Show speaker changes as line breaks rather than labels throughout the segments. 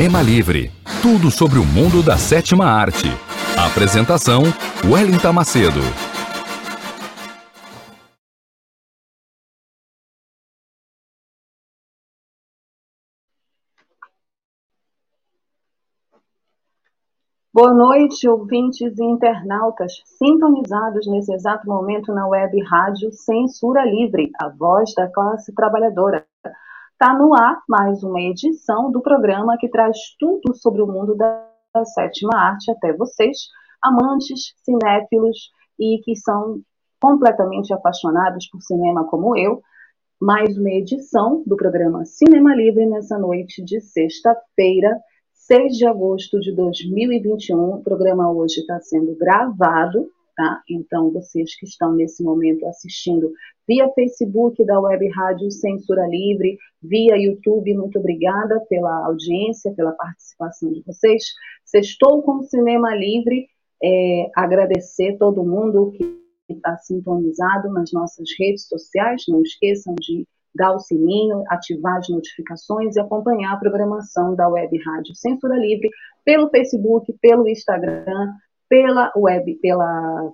Cinema Livre. Tudo sobre o mundo da sétima arte. Apresentação: Wellington Macedo.
Boa noite, ouvintes e internautas sintonizados nesse exato momento na web rádio Censura Livre, a voz da classe trabalhadora. Está no ar mais uma edição do programa que traz tudo sobre o mundo da, sétima arte até vocês, amantes, cinéfilos e que são completamente apaixonados por cinema como eu. Mais uma edição do programa Cinema Livre nessa noite de sexta-feira, 6 de agosto de 2021. O programa hoje está sendo gravado tá? Então, vocês que estão nesse momento assistindo via Facebook da Web Rádio Censura Livre, via YouTube, muito obrigada pela audiência, pela participação de vocês. Sextou com o Cinema Livre, é, agradecer todo mundo que está sintonizado nas nossas redes sociais, não esqueçam de dar o sininho, ativar as notificações e acompanhar a programação da Web Rádio Censura Livre pelo Facebook, pelo Instagram, pela web, pela,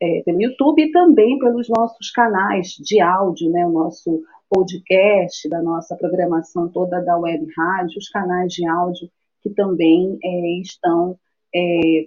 é, pelo YouTube e também pelos nossos canais de áudio, né, o nosso podcast, da nossa programação toda da web rádio, os canais de áudio que também é, estão, é,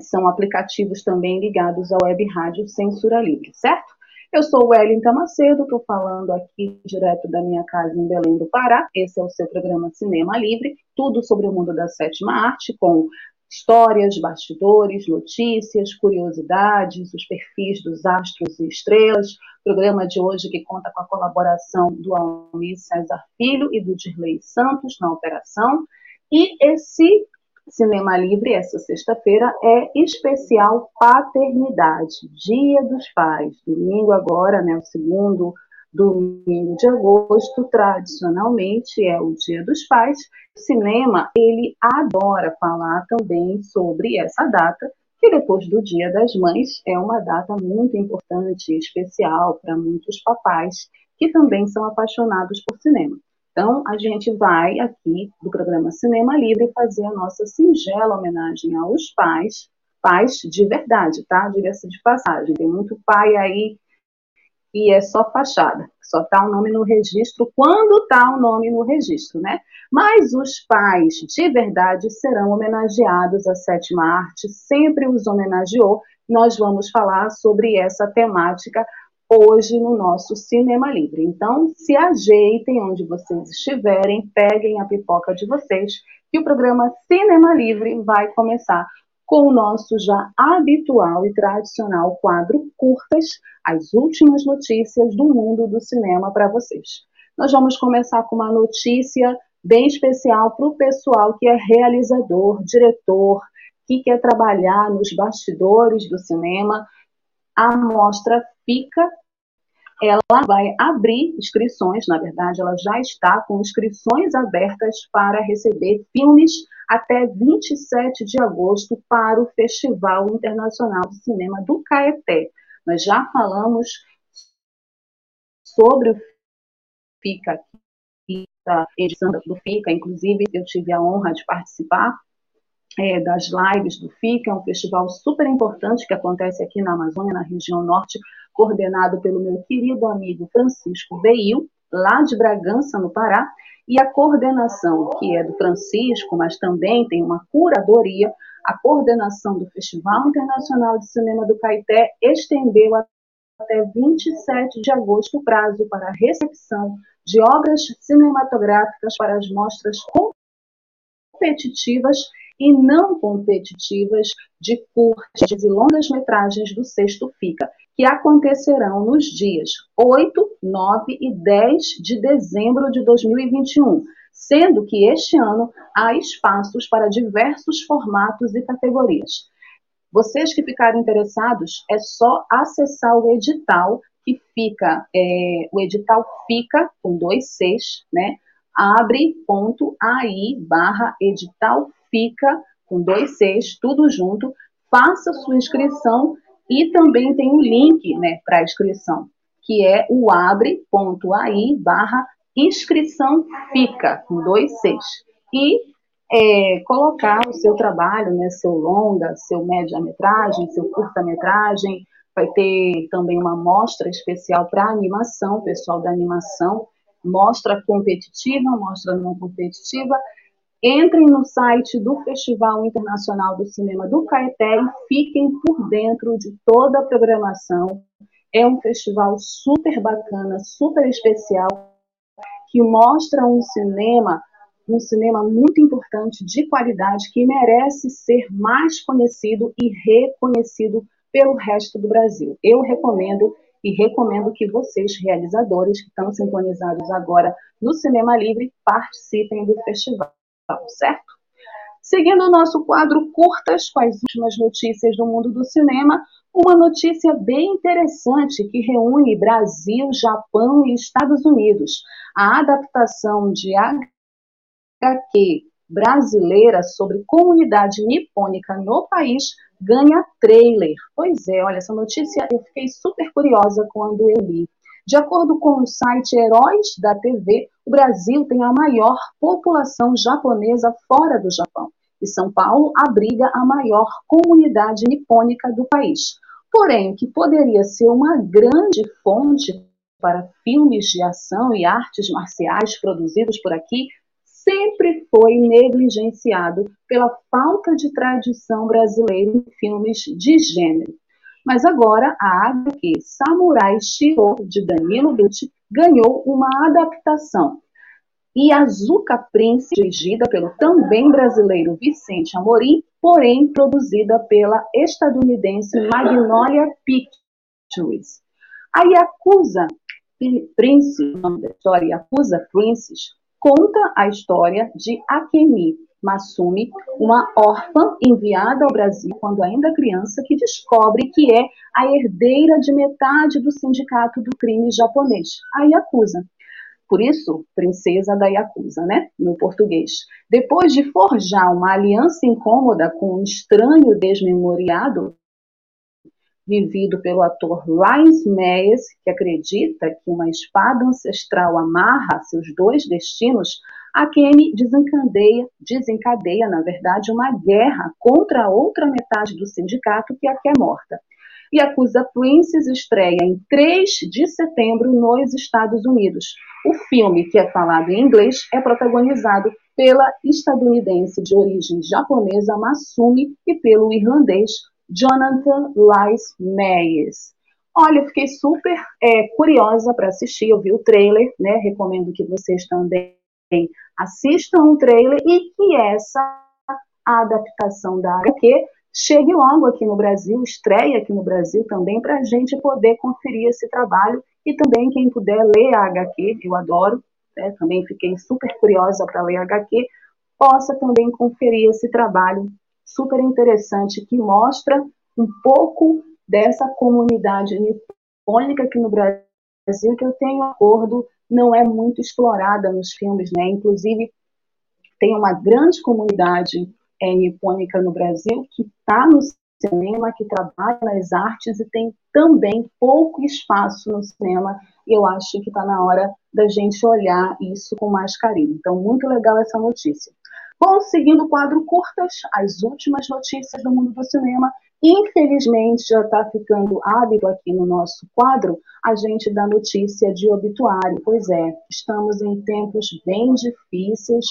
são aplicativos também ligados à web rádio Censura Livre, certo? Eu sou Wellington Macedo, estou falando aqui direto da minha casa em Belém do Pará. Esse é o seu programa Cinema Livre, tudo sobre o mundo da sétima arte, com histórias, bastidores, notícias, curiosidades, os perfis dos astros e estrelas. Programa de hoje que conta com a colaboração do Almir César Filho e do Dirley Santos na operação. E esse Cinema Livre, essa sexta-feira, é especial Paternidade, Dia dos Pais. Domingo agora, né, o segundo domingo de agosto, tradicionalmente é o Dia dos Pais. O cinema, ele adora falar também sobre essa data, que depois do Dia das Mães é uma data muito importante e especial para muitos papais que também são apaixonados por cinema. Então, a gente vai aqui do programa Cinema Livre fazer a nossa singela homenagem aos pais, pais de verdade, tá? Diga-se de passagem, tem muito pai aí e é só fachada, só está o nome no registro quando está o nome no registro, né? Mas os pais de verdade serão homenageados, a sétima arte sempre os homenageou. Nós vamos falar sobre essa temática hoje no nosso Cinema Livre. Então, se ajeitem onde vocês estiverem, peguem a pipoca de vocês, que o programa Cinema Livre vai começar com o nosso já habitual e tradicional quadro Curtas, as últimas notícias do mundo do cinema para vocês. Nós vamos começar com uma notícia bem especial para o pessoal que é realizador, diretor, que quer trabalhar nos bastidores do cinema. A mostra fica ela vai abrir inscrições, na verdade, ela já está com inscrições abertas para receber filmes até 27 de agosto para o Festival Internacional de Cinema do Caeté. Nós já falamos sobre o FICA aqui, a edição do FICA, inclusive eu tive a honra de participar é, das lives do FICA, é um festival super importante que acontece aqui na Amazônia, na região norte, coordenado pelo meu querido amigo Francisco Beil, lá de Bragança, no Pará, e a coordenação, que é do Francisco, mas também tem uma curadoria, a coordenação do Festival Internacional de Cinema do Caeté estendeu até 27 de agosto o prazo para recepção de obras cinematográficas para as mostras competitivas e não competitivas de curtas e longas metragens do Sexto FICA, que acontecerão nos dias 8, 9 e 10 de dezembro de 2021, sendo que este ano há espaços para diversos formatos e categorias. Vocês que ficarem interessados, é só acessar o edital que fica, é, o edital fica com dois Cs, né? abre.ai barra edital fica com dois Cs, tudo junto, faça sua inscrição e também tem um link né, para inscrição, que é o abre.ai barra inscrição fica, com dois Cs. E é, colocar o seu trabalho, né, seu longa, seu média-metragem, seu curta-metragem, vai ter também uma mostra especial para animação, pessoal da animação, mostra competitiva, mostra não competitiva. Entrem no site do Festival Internacional do Cinema do Caeté e fiquem por dentro de toda a programação. É um festival super bacana, super especial, que mostra um cinema, um cinema muito importante, de qualidade, que merece ser mais conhecido e reconhecido pelo resto do Brasil. Eu recomendo e recomendo que vocês, realizadores que estão sintonizados agora no Cinema Livre, participem do festival, certo? Seguindo o nosso quadro Curtas com as últimas notícias do mundo do cinema, uma notícia bem interessante que reúne Brasil, Japão e Estados Unidos. A adaptação de HQ brasileira sobre comunidade nipônica no país ganha trailer. Pois é, olha, essa notícia eu fiquei super curiosa quando eu li. De acordo com o site Heróis da TV, o Brasil tem a maior população japonesa fora do Japão. E São Paulo abriga a maior comunidade nipônica do país. Porém, o que poderia ser uma grande fonte para filmes de ação e artes marciais produzidos por aqui sempre foi negligenciado pela falta de tradição brasileira em filmes de gênero. Mas agora a HQ Samurai Shiro, de Danilo Dutti, ganhou uma adaptação. E Azuka Prince, dirigida pelo também brasileiro Vicente Amorim, porém produzida pela estadunidense Magnolia Pictures. A Yakuza Prince, o nome da história, Yakuza Princess, conta a história de Akemi Masumi, uma órfã enviada ao Brasil quando ainda criança, que descobre que é a herdeira de metade do sindicato do crime japonês, a Yakuza. Por isso, princesa da Yakuza, né, no português. Depois de forjar uma aliança incômoda com um estranho desmemoriado, vivido pelo ator Ryan Meyers, que acredita que uma espada ancestral amarra seus dois destinos, a Kenny desencadeia, desencadeia, na verdade, uma guerra contra a outra metade do sindicato que a quer morta. E acusa Princess estreia em 3 de setembro nos Estados Unidos. O filme, que é falado em inglês, é protagonizado pela estadunidense de origem japonesa Masumi e pelo irlandês Jonathan Lys Meyers. Olha, eu fiquei super é, curiosa para assistir, eu vi o trailer, né? Recomendo que vocês também assistam o trailer e que essa adaptação da HQ chegue logo aqui no Brasil, estreie aqui no Brasil também, para a gente poder conferir esse trabalho e também quem puder ler a HQ, eu adoro, né? também fiquei super curiosa para ler a HQ, possa também conferir esse trabalho super interessante que mostra um pouco dessa comunidade nipônica aqui no Brasil, que eu tenho acordo, não é muito explorada nos filmes, né? Inclusive, tem uma grande comunidade é, nipônica no Brasil que está no cinema, que trabalha nas artes e tem também pouco espaço no cinema. E eu acho que está na hora da gente olhar isso com mais carinho. Então, muito legal essa notícia. Bom, seguindo o quadro curtas, as últimas notícias do mundo do cinema. Infelizmente, já está ficando hábito aqui no nosso quadro a gente dar notícia de obituário. Pois é, estamos em tempos bem difíceis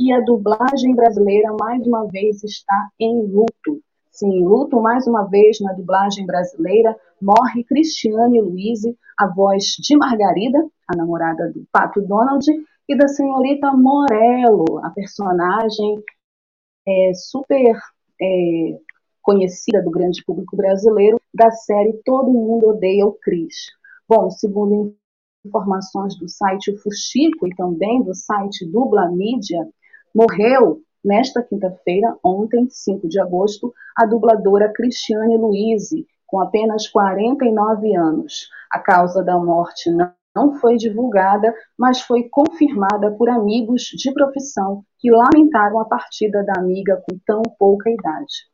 e a dublagem brasileira, mais uma vez, está em luto. Sim, luto mais uma vez na dublagem brasileira. Morre Cristiane Luiz, a voz de Margarida, a namorada do Pato Donald, e da senhorita Morello, a personagem é, super é, conhecida do grande público brasileiro da série Todo Mundo Odeia o Cris. Bom, segundo informações do site Fuxico e também do site Dubla Mídia, morreu nesta quinta-feira, ontem, 5 de agosto, a dubladora Cristiane Luiz, com apenas 49 anos. A causa da morte não não foi divulgada, mas foi confirmada por amigos de profissão que lamentaram a partida da amiga com tão pouca idade.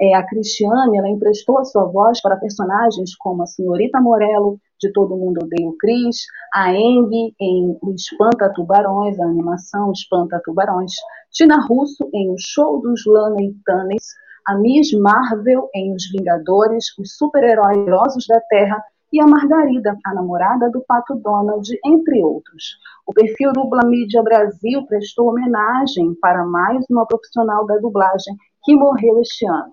É, a Cristiane ela emprestou a sua voz para personagens como a Senhorita Morello, de Todo Mundo Odeia o Cris, a Eng em O Espanta Tubarões, a animação Espanta Tubarões, Tina Russo em O Show dos Lana e Tanes, a Miss Marvel em Os Vingadores, Os Super-Heróis da Terra e a Margarida, a namorada do Pato Donald, entre outros. O perfil Dubla Mídia Brasil prestou homenagem para mais uma profissional da dublagem que morreu este ano.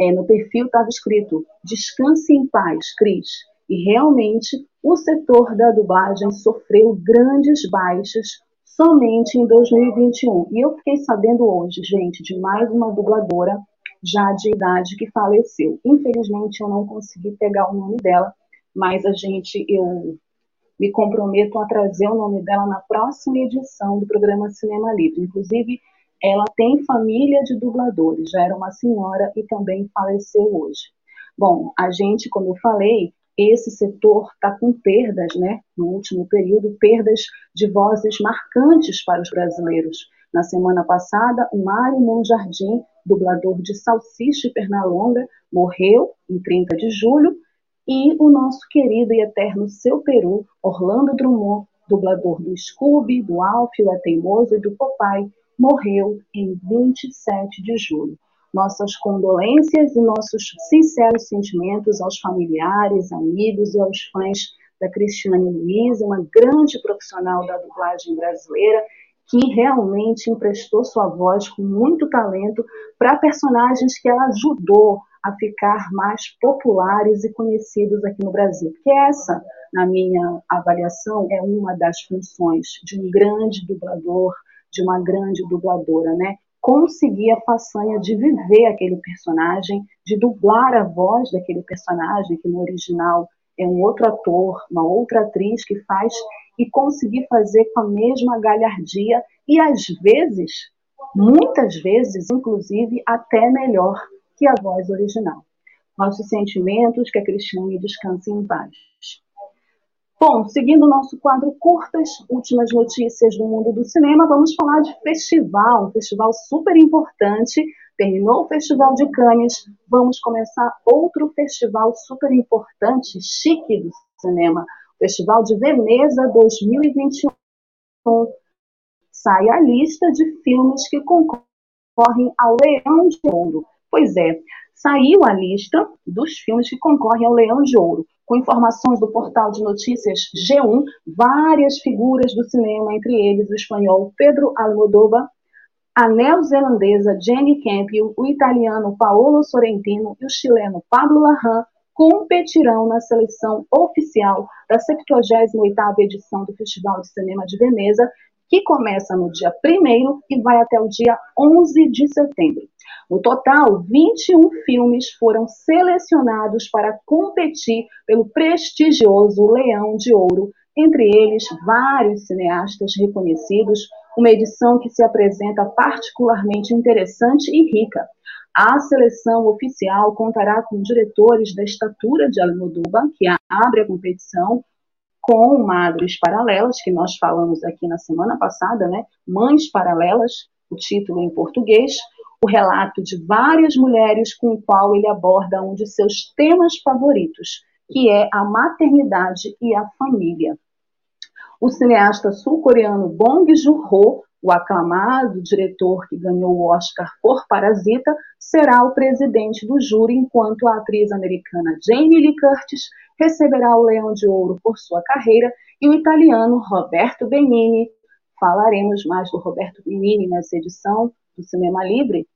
É, no perfil estava escrito Descanse em paz, Cris. E realmente o setor da dublagem sofreu grandes baixas somente em 2021. E eu fiquei sabendo hoje, gente, de mais uma dubladora já de idade que faleceu. Infelizmente eu não consegui pegar o nome dela, mas a gente, eu me comprometo a trazer o nome dela na próxima edição do programa Cinema Livre. Inclusive, ela tem família de dubladores, já era uma senhora e também faleceu hoje. Bom, a gente, como eu falei, esse setor está com perdas, né? No último período, perdas de vozes marcantes para os brasileiros. Na semana passada, o Mário Monjardim, dublador de Salsicha e Pernalonga, morreu em 30 de julho e o nosso querido e eterno Seu Peru, Orlando Drummond, dublador do Scooby, do Alfio é Teimoso e do Popeye, morreu em 27 de julho. Nossas condolências e nossos sinceros sentimentos aos familiares, amigos e aos fãs da Cristiane Luiz, uma grande profissional da dublagem brasileira que realmente emprestou sua voz com muito talento para personagens que ela ajudou a ficar mais populares e conhecidos aqui no Brasil. Que essa, na minha avaliação, é uma das funções de um grande dublador, de uma grande dubladora, né? Conseguir a façanha de viver aquele personagem, de dublar a voz daquele personagem, que no original é um outro ator, uma outra atriz que faz, e conseguir fazer com a mesma galhardia e às vezes, muitas vezes, inclusive, até melhor que a voz original. Nossos sentimentos, que a Cristiane descanse em paz. Bom, seguindo o nosso quadro curtas, últimas notícias do mundo do cinema, vamos falar de festival, um festival super importante. Terminou o Festival de Cannes, vamos começar outro festival super importante, chique do cinema, o Festival de Veneza 2021. Sai a lista de filmes que concorrem ao Leão de Ouro. Pois é, saiu a lista dos filmes que concorrem ao Leão de Ouro, com informações do portal de notícias G1, várias figuras do cinema, entre eles o espanhol Pedro Almodóvar, a neozelandesa Jenny Campion, o italiano Paolo Sorrentino e o chileno Pablo Larran competirão na seleção oficial da 78ª edição do Festival de Cinema de Veneza, que começa no dia 1 e vai até o dia 11 de setembro. No total, 21 filmes foram selecionados para competir pelo prestigioso Leão de Ouro, entre eles vários cineastas reconhecidos, uma edição que se apresenta particularmente interessante e rica. A seleção oficial contará com diretores da estatura de Almodóvar, que abre a competição, com Madres Paralelas, que nós falamos aqui na semana passada, né? Mães Paralelas, o título em português, o relato de várias mulheres com o qual ele aborda um de seus temas favoritos, que é a maternidade e a família. O cineasta sul-coreano Bong Joon-ho, o aclamado diretor que ganhou o Oscar por Parasita, será o presidente do júri, enquanto a atriz americana Jamie Lee Curtis receberá o Leão de Ouro por sua carreira e o italiano Roberto Benini. Falaremos mais do Roberto Benini nessa edição do Cinema Livre,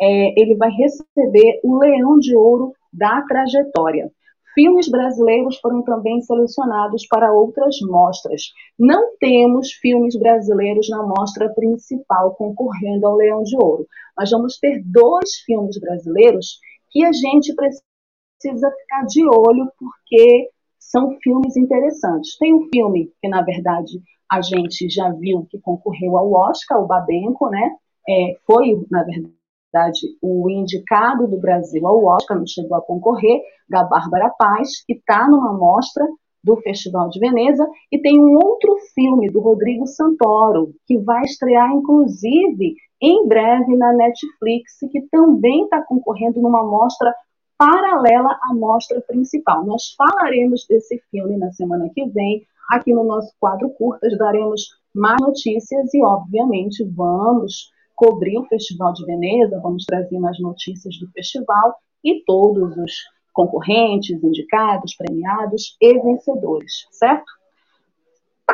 é, ele vai receber o Leão de Ouro da Trajetória. Filmes brasileiros foram também selecionados para outras mostras. Não temos filmes brasileiros na mostra principal concorrendo ao Leão de Ouro, mas vamos ter dois filmes brasileiros que a gente precisa ficar de olho porque são filmes interessantes. Tem um filme que, na verdade, a gente já viu que concorreu ao Oscar, o Babenco, né? É, foi, na verdade, verdade, o indicado do Brasil ao Oscar, não chegou a concorrer, da Bárbara Paz, que está numa mostra do Festival de Veneza, e tem um outro filme do Rodrigo Santoro, que vai estrear, inclusive, em breve na Netflix, que também está concorrendo numa mostra paralela à mostra principal. Nós falaremos desse filme na semana que vem, aqui no nosso quadro curtas, daremos mais notícias e, obviamente, vamos cobrir o Festival de Veneza, vamos trazer mais notícias do festival e todos os concorrentes, indicados, premiados e vencedores, certo?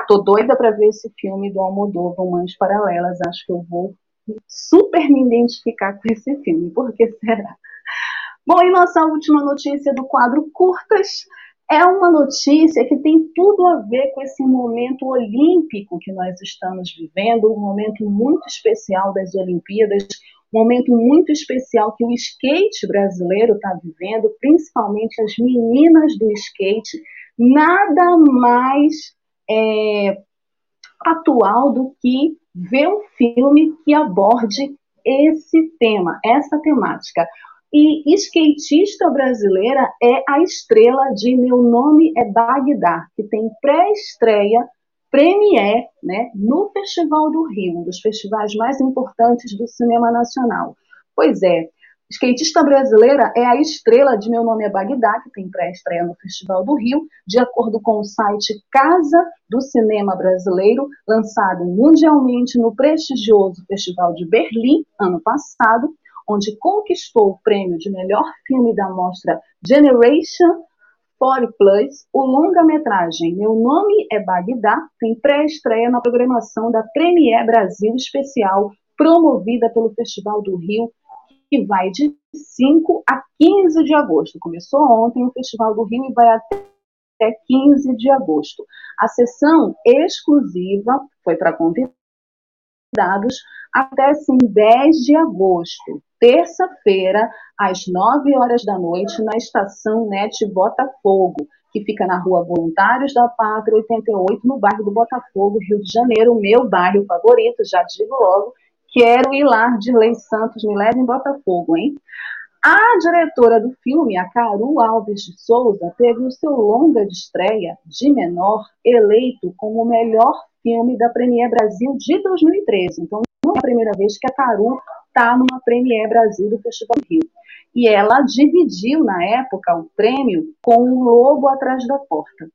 Tô doida para ver esse filme do Almodóvar, Mães Paralelas. Acho que eu vou super me identificar com esse filme. Por que será? Bom, e nossa última notícia do quadro Curtas é uma notícia que tem tudo a ver com esse momento olímpico que nós estamos vivendo, um momento muito especial das Olimpíadas, um momento muito especial que o skate brasileiro está vivendo, principalmente as meninas do skate, nada mais é, atual do que ver um filme que aborde esse tema, essa temática. E skatista brasileira é a estrela de Meu Nome é Bagdá, que tem pré-estreia, premiere, né, no Festival do Rio, um dos festivais mais importantes do cinema nacional. Pois é, skatista brasileira é a estrela de Meu Nome é Bagdá, que tem pré-estreia no Festival do Rio, de acordo com o site Casa do Cinema Brasileiro, lançado mundialmente no prestigioso Festival de Berlim, ano passado onde conquistou o prêmio de melhor filme da mostra Generation 40 Plus, o longa-metragem Meu Nome é Bagdá tem pré-estreia na programação da Premiere Brasil Especial, promovida pelo Festival do Rio, que vai de 5 a 15 de agosto. Começou ontem o Festival do Rio e vai até 15 de agosto. A sessão exclusiva foi para convidados até sim 10 de agosto terça-feira, às 9 horas da noite, na estação NET Botafogo, que fica na rua Voluntários da Pátria 88, no bairro do Botafogo, Rio de Janeiro, meu bairro favorito, já digo logo. Quero ir lá, Dirley Santos, me leve em Botafogo, hein? A diretora do filme, a Caru Alves de Souza, teve o seu longa de estreia, de menor, eleito como o melhor filme da Premier Brasil de 2013. Então, não é a primeira vez que a Caru está numa Premiere Brasil do Festival Rio. E ela dividiu, na época, o prêmio com o Lobo Atrás da Porta.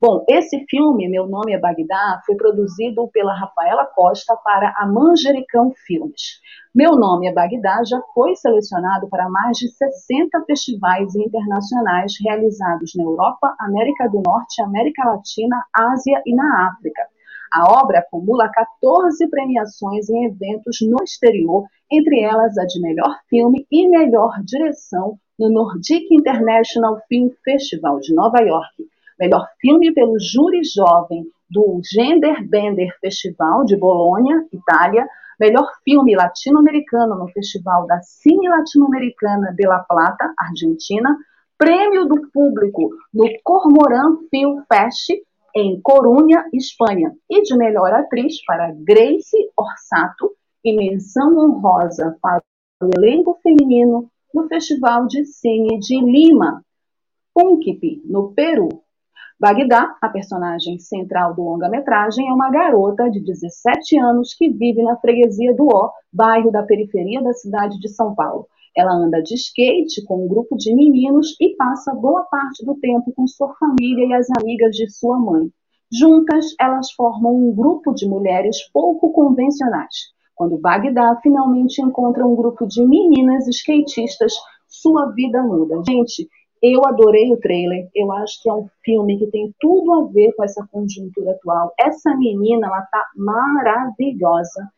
Bom, esse filme, Meu Nome é Bagdá, foi produzido pela Rafaela Costa para a Manjericão Filmes. Meu Nome é Bagdá já foi selecionado para mais de 60 festivais internacionais realizados na Europa, América do Norte, América Latina, Ásia e na África. A obra acumula 14 premiações em eventos no exterior, entre elas a de melhor filme e melhor direção no Nordic International Film Festival de Nova York. Melhor filme pelo júri jovem do Gender Bender Festival de Bolonha, Itália. Melhor filme latino-americano no Festival da Cine Latino-Americana de La Plata, Argentina. Prêmio do Público no Cormoran Film Fest em Corunha, Espanha, e de melhor atriz para Grace Orsato e menção honrosa para o elenco feminino no Festival de Cine de Lima, Punquipi, no Peru. Bagdá, a personagem central do longa-metragem, é uma garota de 17 anos que vive na freguesia do Ó, bairro da periferia da cidade de São Paulo. Ela anda de skate com um grupo de meninos e passa boa parte do tempo com sua família e as amigas de sua mãe. Juntas, elas formam um grupo de mulheres pouco convencionais. Quando Bagdá finalmente encontra um grupo de meninas skatistas, sua vida muda. Gente, eu adorei o trailer. Eu acho que é um filme que tem tudo a ver com essa conjuntura atual. Essa menina, ela tá maravilhosa.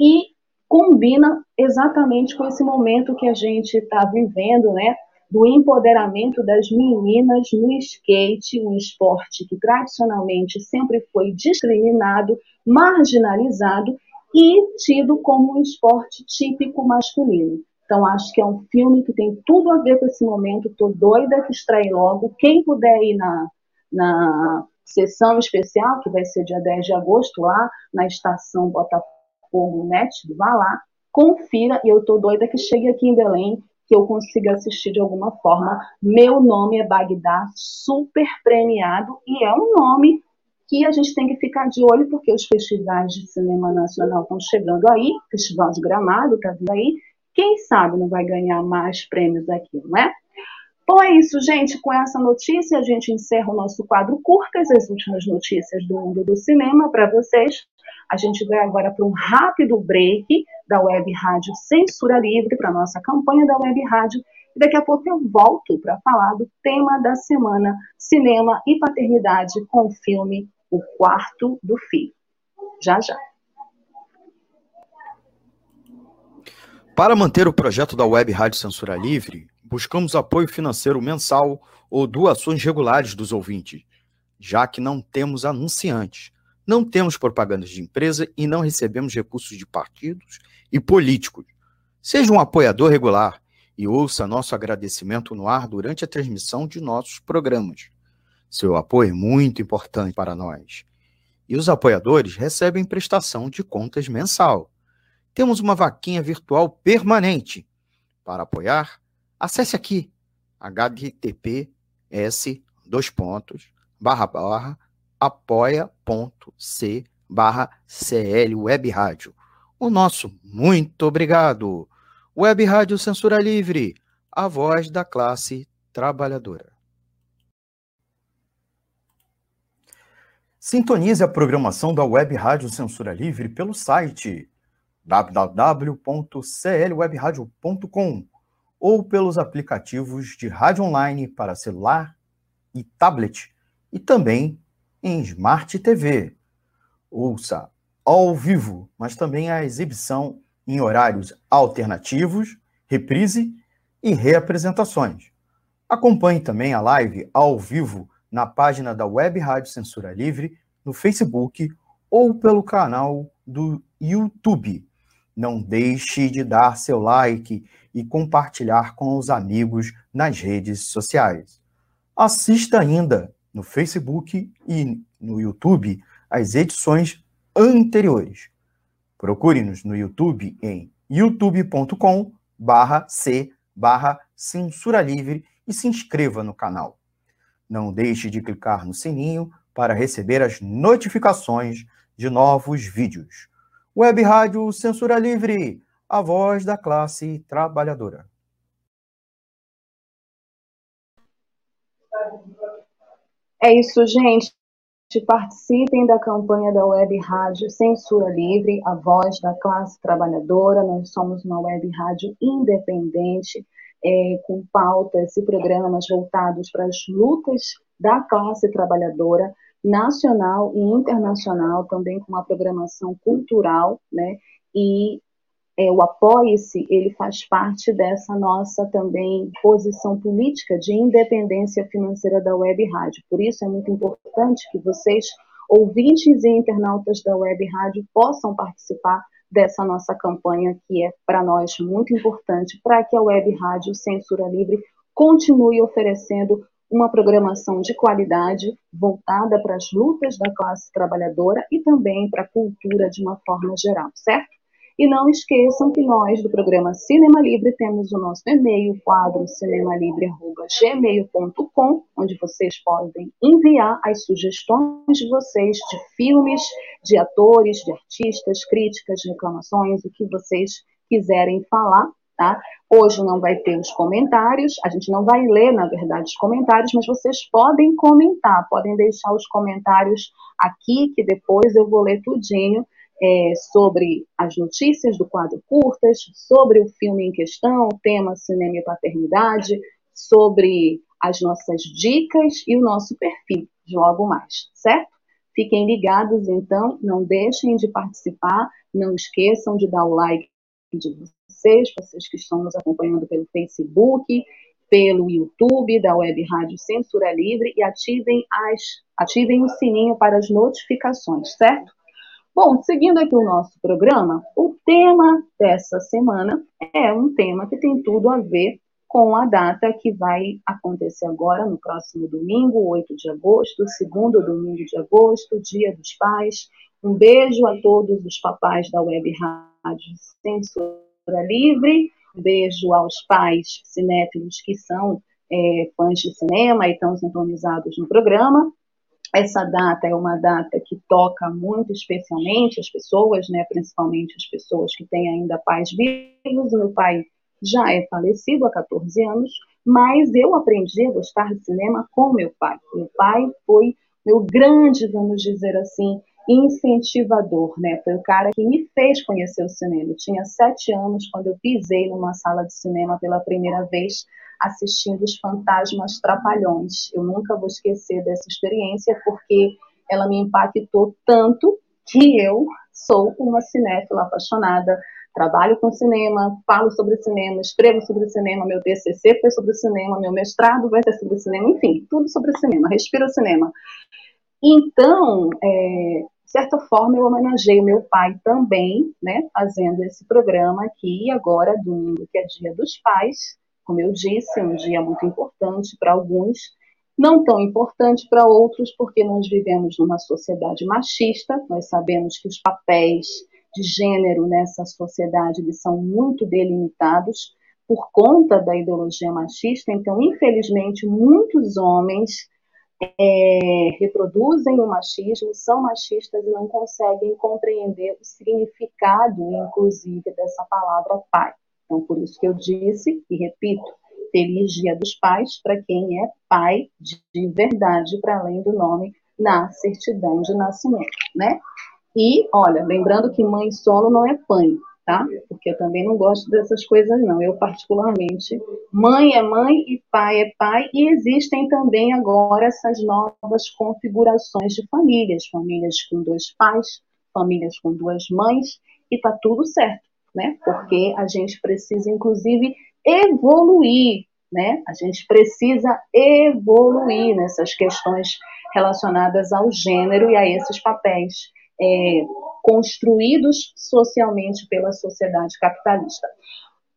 E combina exatamente com esse momento que a gente está vivendo, né? Do empoderamento das meninas no skate, um esporte que tradicionalmente sempre foi discriminado, marginalizado e tido como um esporte típico masculino. Então, acho que é um filme que tem tudo a ver com esse momento. Estou doida que estreie logo. Quem puder ir na, na sessão especial, que vai ser dia 10 de agosto, lá na estação Botafogo Net, vá lá, confira. E eu estou doida que chegue aqui em Belém, que eu consiga assistir de alguma forma. Meu nome é Bagdá, super premiado, e é um nome que a gente tem que ficar de olho, porque os festivais de cinema nacional estão chegando aí, Festival de Gramado está vindo aí, quem sabe não vai ganhar mais prêmios aqui, não é? Bom, é isso, gente. Com essa notícia, a gente encerra o nosso quadro Curtas, as últimas notícias do mundo do cinema para vocês. A gente vai agora para um rápido break da Web Rádio Censura Livre, para a nossa campanha da Web Rádio. E daqui a pouco eu volto para falar do tema da semana: cinema e paternidade com o filme O Quarto do Filho. Já, já.
Para manter o projeto da Web Rádio Censura Livre, buscamos apoio financeiro mensal ou doações regulares dos ouvintes, já que não temos anunciantes, não temos propagandas de empresa e não recebemos recursos de partidos e políticos. Seja um apoiador regular e ouça nosso agradecimento no ar durante a transmissão de nossos programas. Seu apoio é muito importante para nós. E os apoiadores recebem prestação de contas mensal temos uma vaquinha virtual permanente. Para apoiar, acesse aqui https dois pontos barra barra apoia.c barra CL Web Rádio. O nosso muito obrigado. Web Rádio Censura Livre, a voz da classe trabalhadora. Sintonize a programação da Web Rádio Censura Livre pelo site www.clwebradio.com ou pelos aplicativos de rádio online para celular e tablet e também em Smart TV. Ouça ao vivo, mas também a exibição em horários alternativos, reprise e reapresentações. Acompanhe também a live ao vivo na página da Web Rádio Censura Livre no Facebook ou pelo canal do YouTube não deixe de dar seu like e compartilhar com os amigos nas redes sociais. Assista ainda no Facebook e no YouTube as edições anteriores. Procure-nos no YouTube em youtube.com barra c barra censura livre e se inscreva no canal. Não deixe de clicar no sininho para receber as notificações de novos vídeos. Web Rádio Censura Livre, a voz da classe trabalhadora.
É isso, gente. Participem da campanha da Web Rádio Censura Livre, a voz da classe trabalhadora. Nós somos uma web rádio independente, é, com pautas e programas voltados para as lutas da classe trabalhadora nacional e internacional, também com uma programação cultural, né? E é, o Apoie-se, ele faz parte dessa nossa também posição política de independência financeira da Web Rádio. Por isso é muito importante que vocês, ouvintes e internautas da Web Rádio, possam participar dessa nossa campanha, que é para nós muito importante, para que a Web Rádio Censura Livre continue oferecendo uma programação de qualidade voltada para as lutas da classe trabalhadora e também para a cultura de uma forma geral, certo? E não esqueçam que nós, do programa Cinema Livre, temos o nosso e-mail, quadro cinemalibre.gmail.com, onde vocês podem enviar as sugestões de vocês de filmes, de atores, de artistas, críticas, reclamações, o que vocês quiserem falar Tá? Hoje não vai ter os comentários, a gente não vai ler, na verdade, os comentários, mas vocês podem comentar, podem deixar os comentários aqui, que depois eu vou ler tudinho é, sobre as notícias do quadro curtas, sobre o filme em questão, o tema cinema e paternidade, sobre as nossas dicas e o nosso perfil logo mais, certo? Fiquem ligados, então, não deixem de participar, não esqueçam de dar o like de vocês, vocês que estão nos acompanhando pelo Facebook, pelo YouTube da Web Rádio Censura Livre e ativem, as, ativem o sininho para as notificações, certo? Bom, seguindo aqui o nosso programa, o tema dessa semana é um tema que tem tudo a ver com a data que vai acontecer agora, no próximo domingo, 8 de agosto, segundo domingo de agosto, Dia dos Pais. Um beijo a todos os papais da Web Rádio Censura Livre, um beijo aos pais cinéfilos que são é, fãs de cinema e estão sintonizados no programa. Essa data é uma data que toca muito especialmente as pessoas, né, principalmente as pessoas que têm ainda pais vivos. Meu pai já é falecido há 14 anos, mas eu aprendi a gostar de cinema com meu pai. Meu pai foi meu grande, vamos dizer assim, incentivador, né? Foi o cara que me fez conhecer o cinema. Eu tinha sete anos quando eu pisei numa sala de cinema pela primeira vez assistindo Os Fantasmas Trapalhões. Eu nunca vou esquecer dessa experiência porque ela me impactou tanto que eu sou uma cinéfila apaixonada. Trabalho com cinema, falo sobre cinema, escrevo sobre cinema, meu TCC foi sobre cinema, meu mestrado vai ser sobre cinema, enfim, tudo sobre cinema, respiro cinema. Então, é, certa forma, eu homenageei o meu pai também, né, fazendo esse programa aqui, agora, domingo, que é Dia dos Pais, como eu disse, um dia muito importante para alguns, não tão importante para outros, porque nós vivemos numa sociedade machista, nós sabemos que os papéis de gênero nessa sociedade eles são muito delimitados por conta da ideologia machista, então, infelizmente, muitos homens é, reproduzem o machismo, são machistas e não conseguem compreender o significado, inclusive, dessa palavra pai. Então, por isso que eu disse e repito, feliz dia dos pais para quem é pai de verdade, para além do nome na certidão de nascimento, né? E, olha, lembrando que mãe solo não é pai, tá? Porque eu também não gosto dessas coisas, não. Eu, particularmente, mãe é mãe e pai é pai, e existem também agora essas novas configurações de famílias, famílias com dois pais, famílias com duas mães, e tá tudo certo né? Porque a gente precisa, inclusive, evoluir, né? A gente precisa evoluir nessas questões relacionadas ao gênero e a esses papéis é, construídos socialmente pela sociedade capitalista.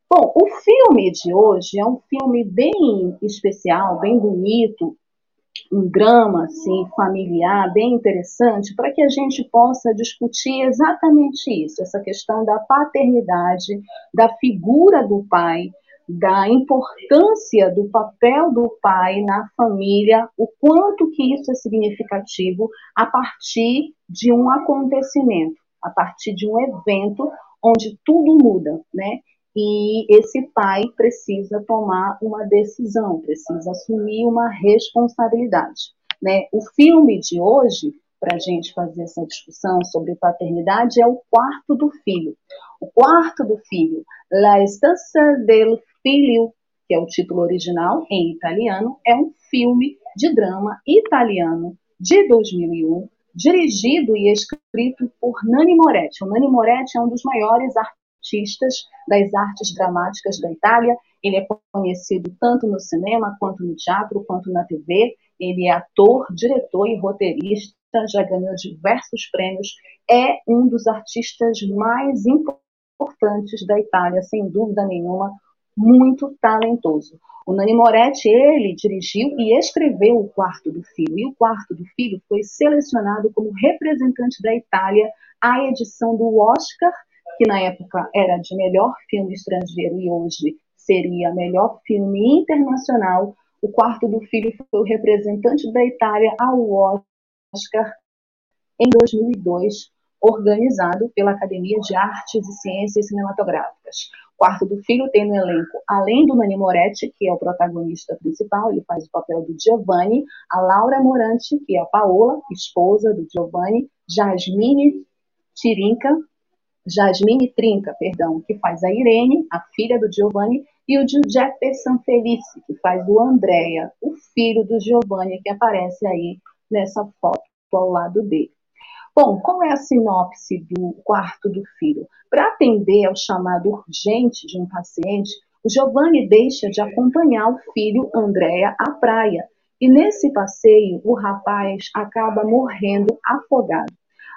Bom, o filme de hoje é um filme bem especial, bem bonito, um drama assim, familiar bem interessante para que a gente possa discutir exatamente isso, essa questão da paternidade, da figura do pai, da importância do papel do pai na família, o quanto que isso é significativo a partir de um acontecimento, a partir de um evento onde tudo muda, né? e esse pai precisa tomar uma decisão, precisa assumir uma responsabilidade. Né? O filme de hoje, para a gente fazer essa discussão sobre paternidade, é o quarto do filho. O quarto do filho, La Stanza del Figlio, que é o título original em italiano, é um filme de drama italiano de 2001, dirigido e escrito por Nani Moretti. O Nani Moretti é um dos maiores artistas das artes dramáticas da Itália. Ele é conhecido tanto no cinema, quanto no teatro, quanto na TV. Ele é ator, diretor e roteirista, já ganhou diversos prêmios. É um dos artistas mais importantes da Itália, sem dúvida nenhuma, muito talentoso. O Nani Moretti, ele dirigiu e escreveu O Quarto do Filho, e O Quarto do Filho foi selecionado como representante da Itália à edição do Oscar que na época era de melhor filme estrangeiro e hoje seria melhor filme internacional. O Quarto do Filho foi o representante da Itália ao Oscar em 2002, organizado pela Academia de Artes e Ciências Cinematográficas. Quarto do Filho tem no elenco, além do Nani Moretti, que é o protagonista principal, ele faz o papel do Giovanni, a Laura Morante, que é a Paola, esposa do Giovanni, Jasmine Tirinca, Jasmine Trinca, perdão, que faz a Irene, a filha do Giovanni, e o Giuseppe Sanfelice, que faz o Andrea, o filho do Giovanni, que aparece aí nessa foto ao lado dele. Bom, qual é a sinopse do quarto do filho? Para atender ao chamado urgente de um paciente, o Giovanni deixa de acompanhar o filho Andréa à praia. E nesse passeio, o rapaz acaba morrendo afogado.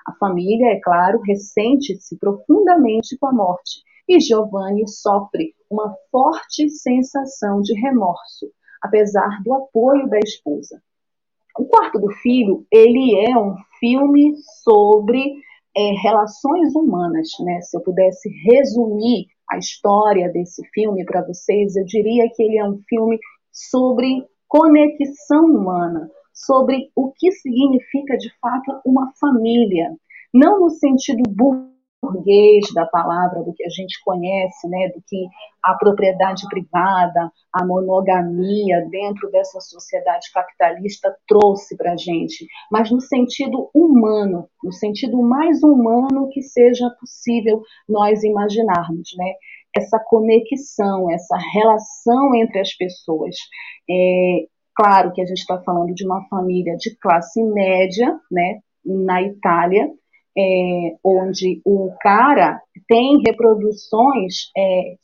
A família, é claro, ressente-se profundamente com a morte e Giovanni sofre uma forte sensação de remorso, apesar do apoio da esposa. O Quarto do Filho, ele é um filme sobre é, relações humanas, né? Se eu pudesse resumir a história desse filme para vocês, eu diria que ele é um filme sobre conexão humana, sobre o que significa de fato uma família, não no sentido burro burguês da palavra, do que a gente conhece, né, do que a propriedade privada, a monogamia dentro dessa sociedade capitalista trouxe para a gente, mas no sentido humano, no sentido mais humano que seja possível nós imaginarmos, né? Essa conexão, essa relação entre as pessoas. É, claro que a gente está falando de uma família de classe média, né, na Itália, é, onde o cara tem reproduções é,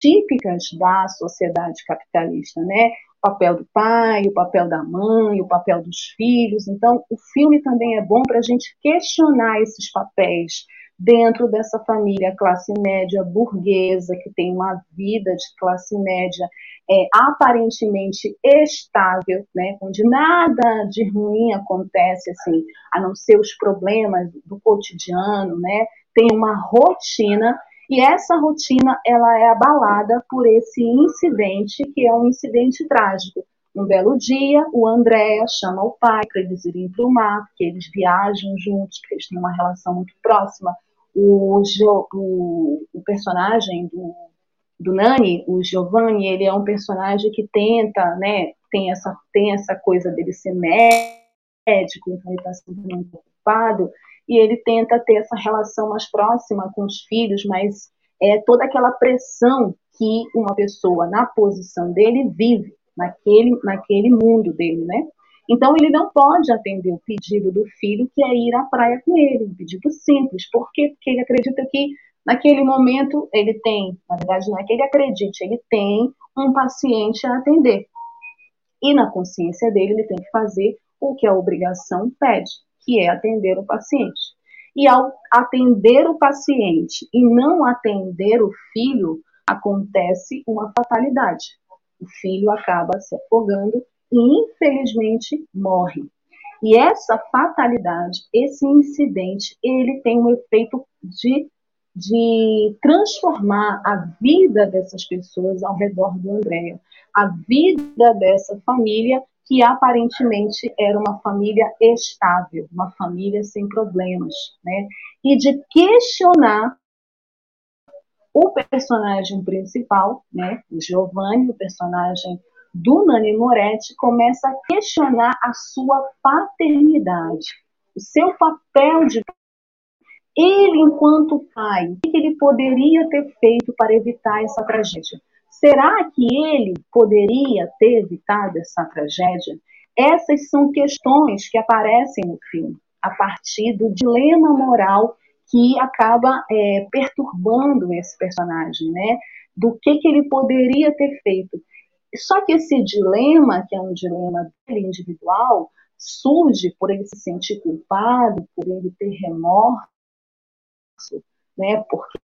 típicas da sociedade capitalista, né? O papel do pai, o papel da mãe, o papel dos filhos. Então, o filme também é bom para a gente questionar esses papéis dentro dessa família classe média burguesa, que tem uma vida de classe média é, aparentemente estável, né, onde nada de ruim acontece, assim, a não ser os problemas do cotidiano, né, tem uma rotina e essa rotina ela é abalada por esse incidente que é um incidente trágico. Um belo dia, o Andréa chama o pai para eles irem para o mar, porque eles viajam juntos, porque eles têm uma relação muito próxima. O, o, o personagem do do Nani, o Giovanni, ele é um personagem que tenta, né, tem essa, tem essa coisa dele ser médico, então ele está sempre muito ocupado, e ele tenta ter essa relação mais próxima com os filhos, mas é toda aquela pressão que uma pessoa na posição dele vive, naquele, naquele mundo dele, né? Então ele não pode atender o pedido do filho que é ir à praia com ele, um pedido simples. Por quê? Porque ele acredita que Naquele momento, ele tem, na verdade, não é que ele acredite, ele tem um paciente a atender. E na consciência dele, ele tem que fazer o que a obrigação pede, que é atender o paciente. E ao atender o paciente e não atender o filho, acontece uma fatalidade. O filho acaba se afogando e, infelizmente, morre. E essa fatalidade, esse incidente, ele tem um efeito de de transformar a vida dessas pessoas ao redor do Andréa, a vida dessa família que aparentemente era uma família estável, uma família sem problemas, né? E de questionar o personagem principal, né, Giovanni, o personagem do Nani Moretti, começa a questionar a sua paternidade, o seu papel de ele, enquanto pai, o que ele poderia ter feito para evitar essa tragédia? Será que ele poderia ter evitado essa tragédia? Essas são questões que aparecem no filme, a partir do dilema moral que acaba é, perturbando esse personagem, né? Do que, que ele poderia ter feito. Só que esse dilema, que é um dilema dele individual, surge por ele se sentir culpado, por ele ter remorso, né? Porque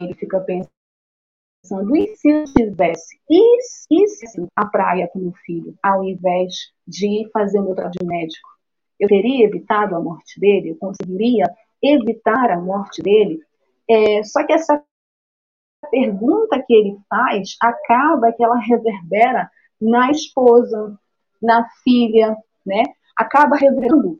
ele fica pensando, e se eu tivesse, e, e se a praia com meu filho, ao invés de fazer o meu trabalho de médico? Eu teria evitado a morte dele? Eu conseguiria evitar a morte dele? É, só que essa pergunta que ele faz acaba que ela reverbera na esposa, na filha, né? Acaba reverberando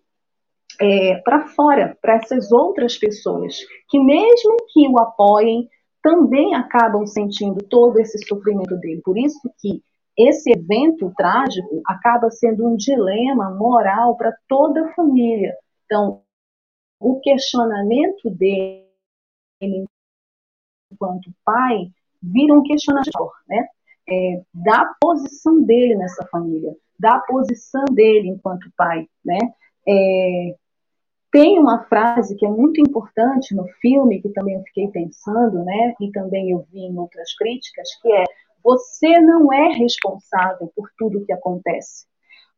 é, para fora, para essas outras pessoas, que mesmo que o apoiem, também acabam sentindo todo esse sofrimento dele. Por isso que esse evento trágico acaba sendo um dilema moral para toda a família. Então, o questionamento dele enquanto pai vira um questionamento, né? É, da posição dele nessa família, da posição dele enquanto pai, né? É, tem uma frase que é muito importante no filme, que também eu fiquei pensando, né, e também eu vi em outras críticas, que é: você não é responsável por tudo que acontece.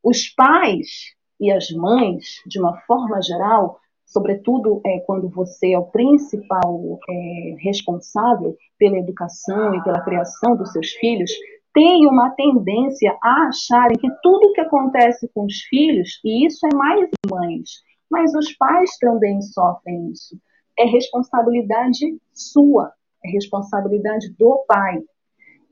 Os pais e as mães, de uma forma geral, sobretudo é, quando você é o principal é, responsável pela educação e pela criação dos seus filhos, tem uma tendência a acharem que tudo que acontece com os filhos, e isso é mais mães, mas os pais também sofrem isso. É responsabilidade sua, é responsabilidade do pai.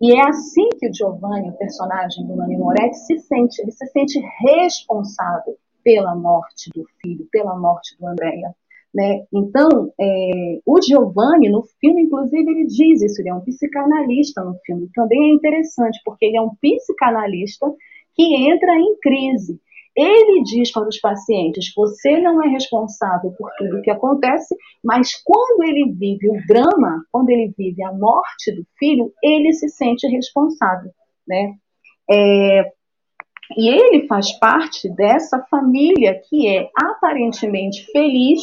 E é assim que o Giovanni, o personagem do Nani Moretti, se sente. Ele se sente responsável pela morte do filho, pela morte do Andréia. Né? Então, é, o Giovanni, no filme, inclusive, ele diz isso, ele é um psicanalista no filme. Também é interessante, porque ele é um psicanalista que entra em crise. Ele diz para os pacientes: você não é responsável por tudo o que acontece, mas quando ele vive o drama, quando ele vive a morte do filho, ele se sente responsável. Né? É, e ele faz parte dessa família que é aparentemente feliz,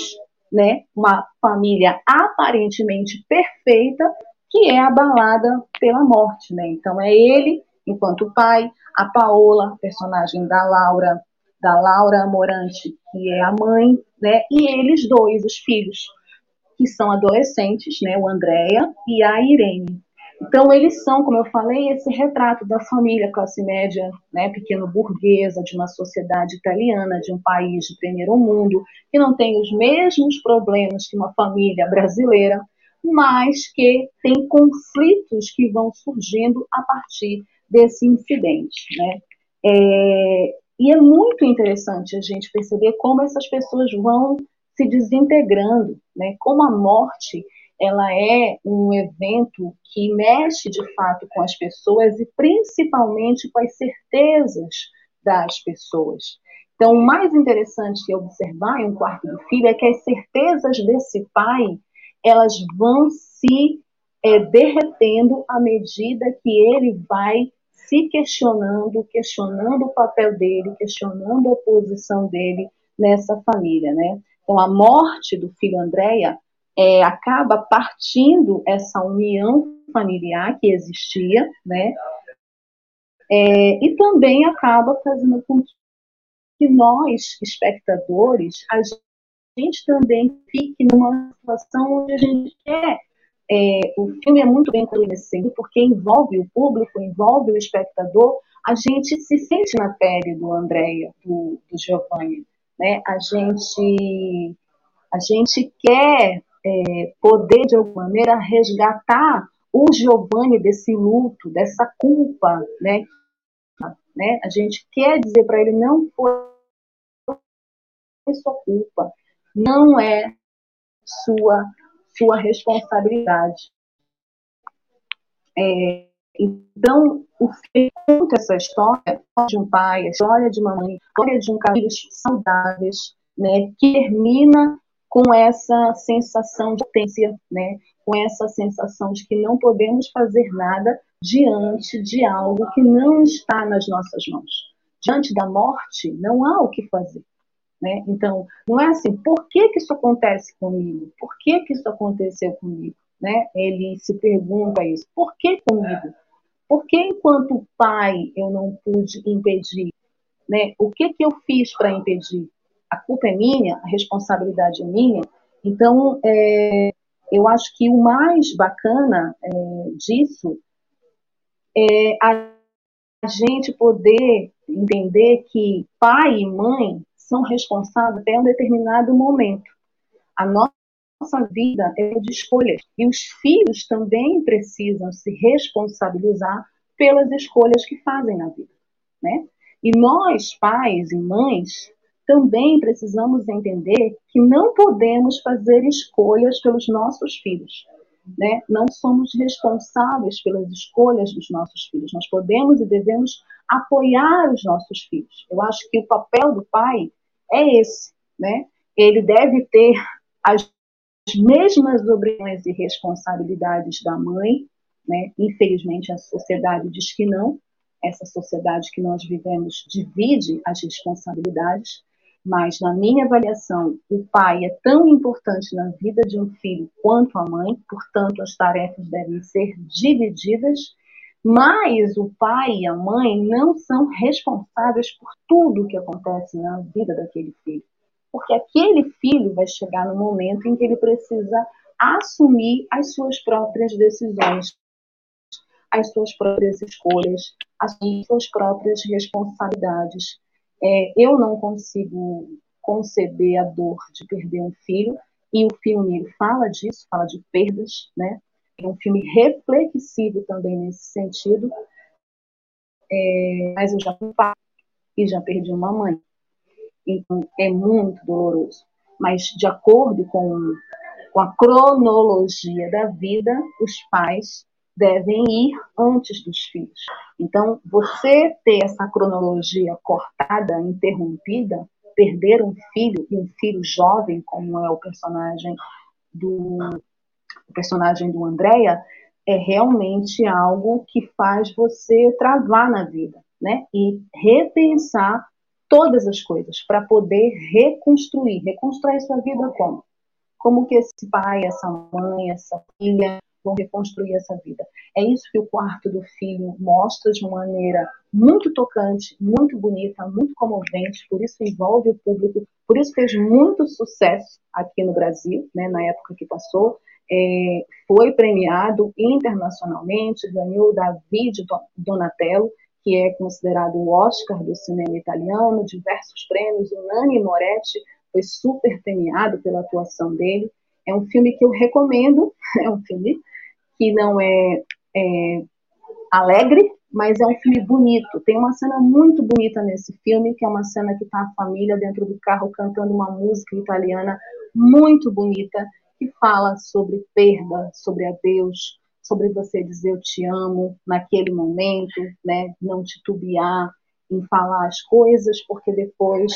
né? Uma família aparentemente perfeita, que é abalada pela morte, né? Então é ele, enquanto pai, a Paola, personagem da Laura, da Laura Morante, que é a mãe, né? E eles dois, os filhos, que são adolescentes, né? O Andréia e a Irene. Então, eles são, como eu falei, esse retrato da família classe média, né, pequeno-burguesa, de uma sociedade italiana, de um país de primeiro mundo, que não tem os mesmos problemas que uma família brasileira, mas que tem conflitos que vão surgindo a partir desse incidente. Né? É, e é muito interessante a gente perceber como essas pessoas vão se desintegrando, né? como a morte ela é um evento que mexe de fato com as pessoas e principalmente com as certezas das pessoas. Então, o mais interessante que observar em um quarto do filho é que as certezas desse pai elas vão se é, derretendo à medida que ele vai se questionando, questionando o papel dele, questionando a posição dele nessa família, né? Então, a morte do filho Andréia é, acaba partindo essa união familiar que existia, né? É, e também acaba fazendo com que nós, espectadores, a gente também fique numa situação onde a gente quer. É, o filme é muito bem conhecido porque envolve o público, envolve o espectador. A gente se sente na pele do Andréia, do, do Giovanni. Né? A, gente, a gente quer é, poder, de alguma maneira, resgatar o Giovanni desse luto, dessa culpa, né? né? A gente quer dizer para ele, não foi sua culpa, não é sua, sua responsabilidade. É, então, o filme conta essa história de um pai, a história de uma mãe, a história de um casal saudáveis, né, que termina com essa sensação de potência, né? com essa sensação de que não podemos fazer nada diante de algo que não está nas nossas mãos. Diante da morte, não há o que fazer. Né? Então, não é assim, por que, que isso acontece comigo? Por que, que isso aconteceu comigo? Né? Ele se pergunta isso, por que comigo? Por que enquanto pai eu não pude impedir? Né? O que, que eu fiz para impedir? A culpa é minha, a responsabilidade é minha. Então, é, eu acho que o mais bacana é, disso é a gente poder entender que pai e mãe são responsáveis até um determinado momento. A nossa vida é de escolhas e os filhos também precisam se responsabilizar pelas escolhas que fazem na vida, né? E nós, pais e mães, também precisamos entender que não podemos fazer escolhas pelos nossos filhos. Né? Não somos responsáveis pelas escolhas dos nossos filhos. Nós podemos e devemos apoiar os nossos filhos. Eu acho que o papel do pai é esse. Né? Ele deve ter as mesmas obrigações e responsabilidades da mãe. Né? Infelizmente, a sociedade diz que não. Essa sociedade que nós vivemos divide as responsabilidades Mas, na minha avaliação, o pai é tão importante na vida de um filho quanto a mãe, portanto, as tarefas devem ser divididas, mas o pai e a mãe não são responsáveis por tudo o que acontece na vida daquele filho. Porque aquele filho vai chegar no momento em que ele precisa assumir as suas próprias decisões, as suas próprias escolhas, as suas próprias responsabilidades. É, eu não consigo conceber a dor de perder um filho, e o filme fala disso, fala de perdas, né? É um filme reflexivo também nesse sentido. É, mas eu já fui e já perdi uma mãe. Então é muito doloroso. Mas de acordo com, com a cronologia da vida, os pais devem ir antes dos filhos. Então, você ter essa cronologia cortada, interrompida, perder um filho e um filho jovem, como é o personagem do o personagem do Andréia, é realmente algo que faz você travar na vida, né? E repensar todas as coisas para poder reconstruir, reconstruir sua vida como? Como que esse pai, essa mãe, essa filha vão reconstruir essa vida. É isso que o quarto do filho mostra de maneira muito tocante, muito bonita, muito comovente, por isso envolve o público, por isso fez muito sucesso aqui no Brasil, né, na época que passou. É, foi premiado internacionalmente, ganhou David Donatello, que é considerado o Oscar do cinema italiano, diversos prêmios. O Nani Moretti foi super premiado pela atuação dele. É um filme que eu recomendo, é um filme que não é, é alegre, mas é um filme bonito. Tem uma cena muito bonita nesse filme, que é uma cena que está a família dentro do carro cantando uma música italiana muito bonita, que fala sobre perda, sobre adeus, sobre você dizer eu te amo naquele momento, né? Não titubear em falar as coisas, porque depois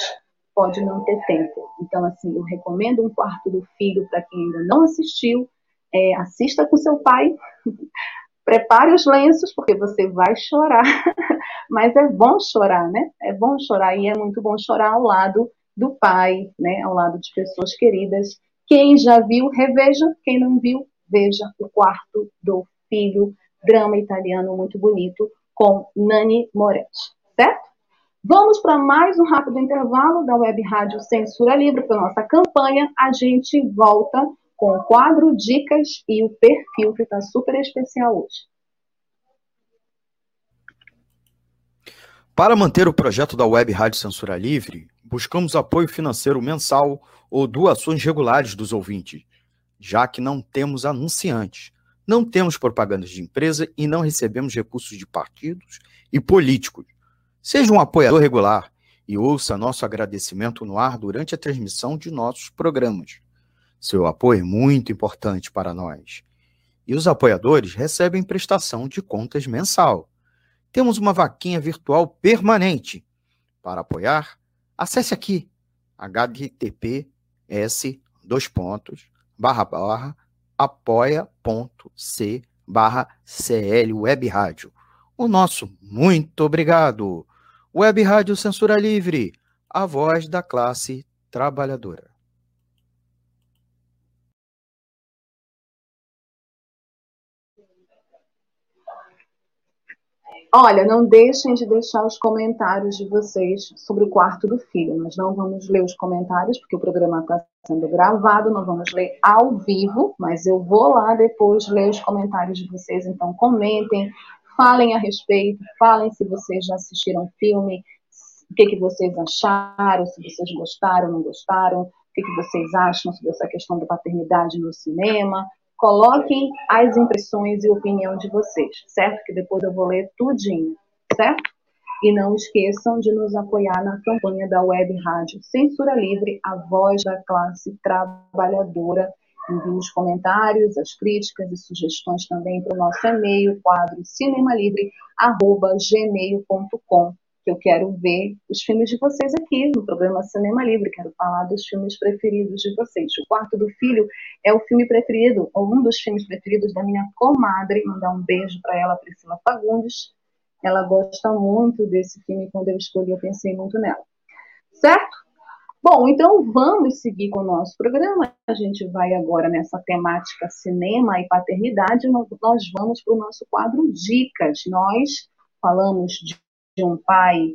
pode não ter tempo. Então, assim, eu recomendo um quarto do filho para quem ainda não assistiu, é, assista com seu pai, prepare os lenços, porque você vai chorar, mas é bom chorar, né? É bom chorar e é muito bom chorar ao lado do pai, né? Ao lado de pessoas queridas. Quem já viu, reveja. Quem não viu, veja o quarto do filho, drama italiano muito bonito com Nani Moretti, certo? Vamos para mais um rápido intervalo da Web Rádio Censura Livre para nossa campanha. A gente volta com o quadro Dicas e o perfil que está super especial hoje.
Para manter o projeto da Web Rádio Censura Livre, buscamos apoio financeiro mensal ou doações regulares dos ouvintes, já que não temos anunciantes, não temos propagandas de empresa e não recebemos recursos de partidos e políticos. Seja um apoiador regular e ouça nosso agradecimento no ar durante a transmissão de nossos programas. Seu apoio é muito importante para nós. E os apoiadores recebem prestação de contas mensal. Temos uma vaquinha virtual permanente. Para apoiar, acesse aqui https dois pontos barra barra apoia.c barra CL Web Rádio. O nosso muito obrigado. Web Rádio Censura Livre, a voz da classe trabalhadora.
Olha, não deixem de deixar os comentários de vocês sobre o quarto do filho. Nós não vamos ler os comentários, porque o programa está sendo gravado, não vamos ler ao vivo, mas eu vou lá depois ler os comentários de vocês. Então, comentem, falem a respeito, falem se vocês já assistiram o filme, o que, que vocês acharam, se vocês gostaram, não gostaram, o que, que vocês acham sobre essa questão da paternidade no cinema, Coloquem as impressões e opinião de vocês, certo? Que depois eu vou ler tudinho, certo? E não esqueçam de nos apoiar na campanha da Web Rádio Censura Livre, a voz da classe trabalhadora. Envie os comentários, as críticas e sugestões também para o nosso e-mail, quadro cinemalivre.gmail.com que eu quero ver os filmes de vocês aqui no programa Cinema Livre, quero falar dos filmes preferidos de vocês. O Quarto do Filho é o filme preferido, ou um dos filmes preferidos da minha comadre, mandar um beijo para ela, Priscila Fagundes. Ela gosta muito desse filme, quando eu escolhi, eu pensei muito nela. Certo? Bom, então vamos seguir com o nosso programa. A gente vai agora nessa temática cinema e paternidade. Nós vamos para o nosso quadro Dicas. Nós falamos de, um pai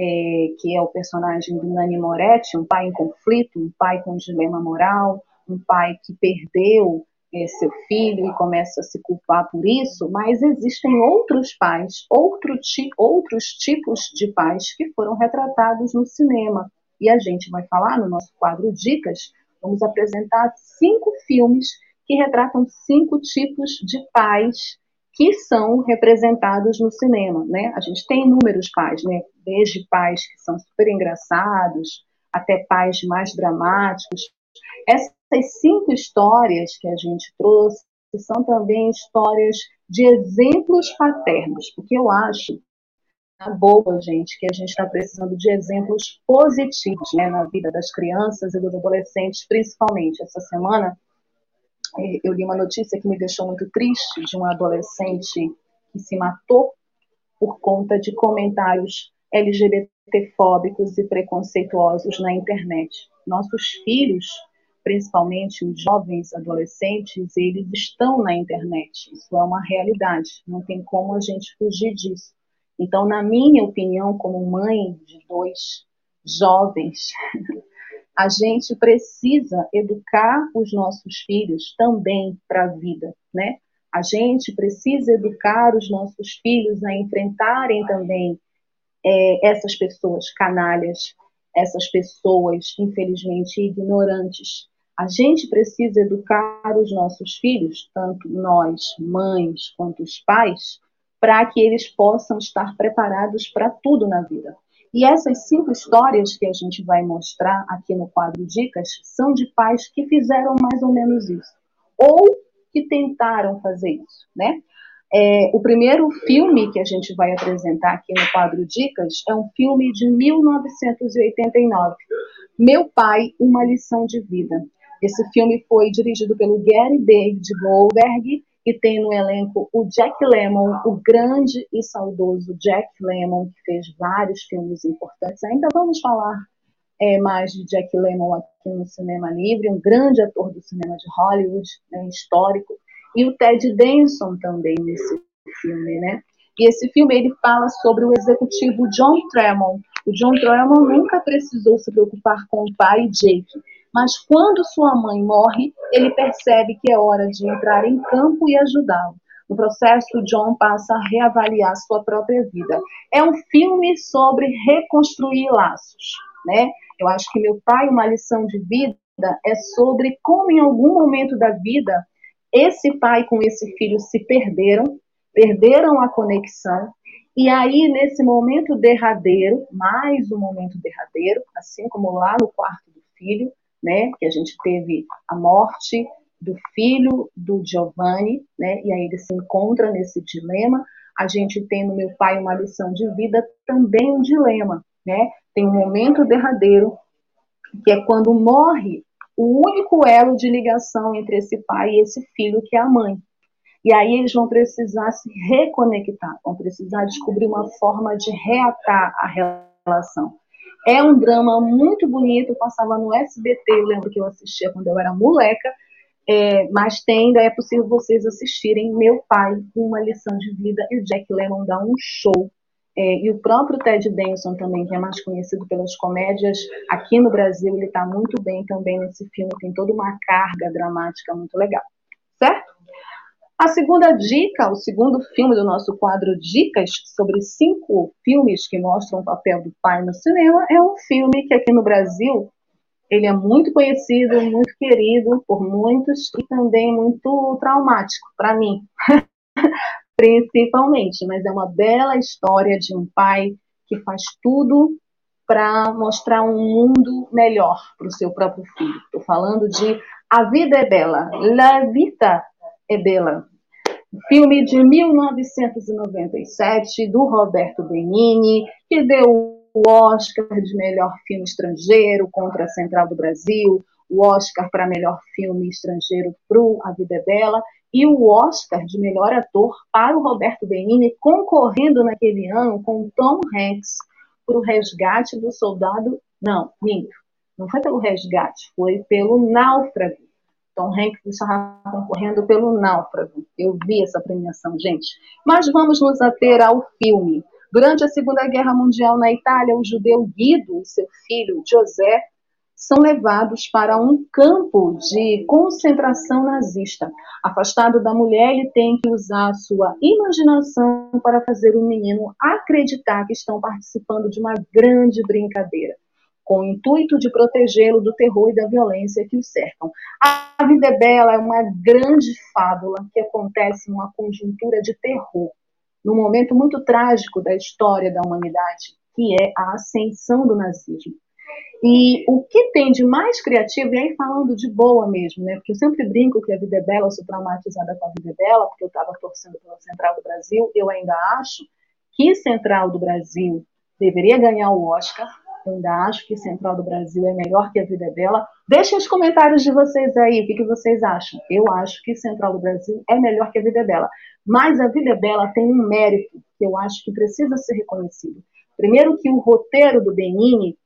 é, que é o personagem do Nani Moretti, um pai em conflito, um pai com dilema moral, um pai que perdeu é, seu filho e começa a se culpar por isso, mas existem outros pais, outro ti, outros tipos de pais que foram retratados no cinema. E a gente vai falar no nosso quadro Dicas, vamos apresentar cinco filmes que retratam cinco tipos de pais que são representados no cinema, né? A gente tem inúmeros pais, né? Desde pais que são super engraçados, até pais mais dramáticos. Essas cinco histórias que a gente trouxe são também histórias de exemplos paternos, porque eu acho boa, gente, que a gente está precisando de exemplos positivos né, na vida das crianças e dos adolescentes, principalmente. Essa semana é, eu li uma notícia que me deixou muito triste de um adolescente que se matou por conta de comentários LGBTfóbicos e preconceituosos na internet. Nossos filhos, principalmente os jovens adolescentes, eles estão na internet. Isso é uma realidade, não tem como a gente fugir disso. Então, na minha opinião, como mãe de dois jovens, a gente precisa educar os nossos filhos também para a vida, né? A gente precisa educar os nossos filhos a enfrentarem também é, essas pessoas canalhas, essas pessoas, infelizmente, ignorantes. A gente precisa educar os nossos filhos, tanto nós, mães, quanto os pais, para que eles possam estar preparados para tudo na vida. E essas cinco histórias que a gente vai mostrar aqui no quadro Dicas são de pais que fizeram mais ou menos isso, ou que tentaram fazer isso, né? É, o primeiro filme que a gente vai apresentar aqui no quadro Dicas é um filme de 1989, Meu Pai, Uma Lição de Vida. Esse filme foi dirigido pelo Gary David Goldberg e tem no elenco o Jack Lemmon, o grande e saudoso Jack Lemmon, que fez vários filmes importantes. Ainda vamos falar é, mais de Jack Lemmon aqui no Cinema Livre, um grande ator do cinema de Hollywood, né, histórico, e o Ted Danson também nesse filme, né? E esse filme ele fala sobre o executivo John Tremont. O John Tremont nunca precisou se preocupar com o pai Jake, mas quando sua mãe morre, ele percebe que é hora de entrar em campo e ajudá-lo. No processo, John passa a reavaliar sua própria vida. É um filme sobre reconstruir laços, né? Eu acho que meu pai, uma lição de vida, é sobre como em algum momento da vida esse pai com esse filho se perderam, perderam a conexão, e aí nesse momento derradeiro, mais um momento derradeiro, assim como lá no quarto do filho, né? Que a gente teve a morte do filho do Giovanni, né? E aí ele se encontra nesse dilema. A gente tem no meu pai uma lição de vida também um dilema, né? Tem um momento derradeiro que é quando morre o único elo de ligação entre esse pai e esse filho, que é a mãe. E aí eles vão precisar se reconectar, vão precisar descobrir uma forma de reatar a relação. É um drama muito bonito, passava no SBT, eu lembro que eu assistia quando eu era moleca, é, mas tem, é possível vocês assistirem Meu Pai, Uma Lição de Vida, e o Jack Lemmon dá um show. É, e o próprio Ted Danson também, que é mais conhecido pelas comédias, aqui no Brasil ele está muito bem também nesse filme, tem toda uma carga dramática muito legal, certo? A segunda dica, o segundo filme do nosso quadro Dicas sobre cinco filmes que mostram o papel do pai no cinema, é um filme que aqui no Brasil ele é muito conhecido, muito querido por muitos e também muito traumático para mim, principalmente. Mas é uma bela história de um pai que faz tudo para mostrar um mundo melhor para o seu próprio filho. Estou falando de A Vida é Bela, La Vita Ebela, filme de 1997 do Roberto Benini, que deu o Oscar de melhor filme estrangeiro contra a Central do Brasil, o Oscar para melhor filme estrangeiro para A Vida é Bela e o Oscar de melhor ator para o Roberto Benini, concorrendo naquele ano com Tom Hanks para o resgate do soldado. Não, minto. não foi pelo resgate, foi pelo náufrago. Tom Hanks estava concorrendo pelo náufrago. Eu vi essa premiação, gente. Mas vamos nos ater ao filme. Durante a Segunda Guerra Mundial na Itália, o judeu Guido e seu filho José são levados para um campo de concentração nazista. Afastado da mulher, ele tem que usar sua imaginação para fazer o menino acreditar que estão participando de uma grande brincadeira com o intuito de protegê-lo do terror e da violência que o cercam. A Vida é Bela é uma grande fábula que acontece numa conjuntura de terror, num momento muito trágico da história da humanidade, que é a ascensão do nazismo. E o que tem de mais criativo, e aí falando de boa mesmo, né? Porque eu sempre brinco que a vida é bela, eu sou traumatizada com a vida é bela, porque eu estava torcendo pela Central do Brasil. Eu ainda acho que Central do Brasil deveria ganhar o Oscar, ainda acho que Central do Brasil é melhor que a Vida Bela. Deixem os comentários de vocês aí, o que, que vocês acham. Eu acho que Central do Brasil é melhor que a Vida Bela. Mas a Vida Bela tem um mérito que eu acho que precisa ser reconhecido. Primeiro que o roteiro do Benini,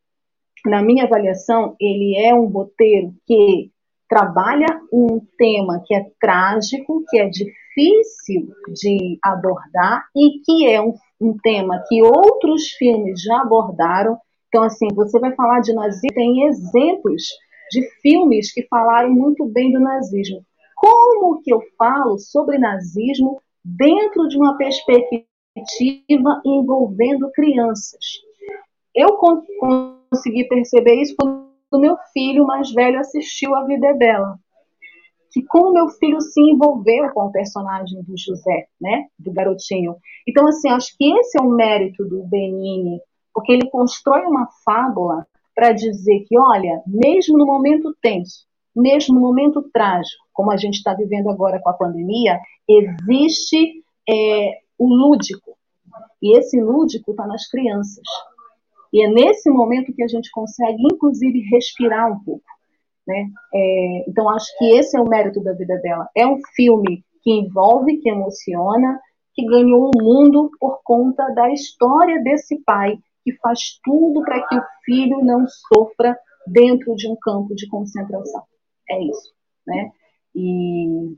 na minha avaliação, ele é um roteiro que trabalha um tema que é trágico, que é difícil de abordar e que é um, um tema que outros filmes já abordaram então, assim, você vai falar de nazismo, tem exemplos de filmes que falaram muito bem do nazismo. Como que eu falo sobre nazismo dentro de uma perspectiva envolvendo crianças? Eu consegui perceber isso quando meu filho mais velho assistiu A Vida é Bela. Que como meu filho se envolveu com o personagem do José, né, do garotinho. Então, assim, acho que esse é o mérito do Benini, porque ele constrói uma fábula para dizer que, olha, mesmo no momento tenso, mesmo no momento trágico, como a gente está vivendo agora com a pandemia, existe é, o lúdico. E esse lúdico está nas crianças. E é nesse momento que a gente consegue, inclusive, respirar um pouco. Né? É, então, acho que esse é o mérito da vida dela. É um filme que envolve, que emociona, que ganhou o mundo por conta da história desse pai que faz tudo para que o filho não sofra dentro de um campo de concentração. É isso, né? E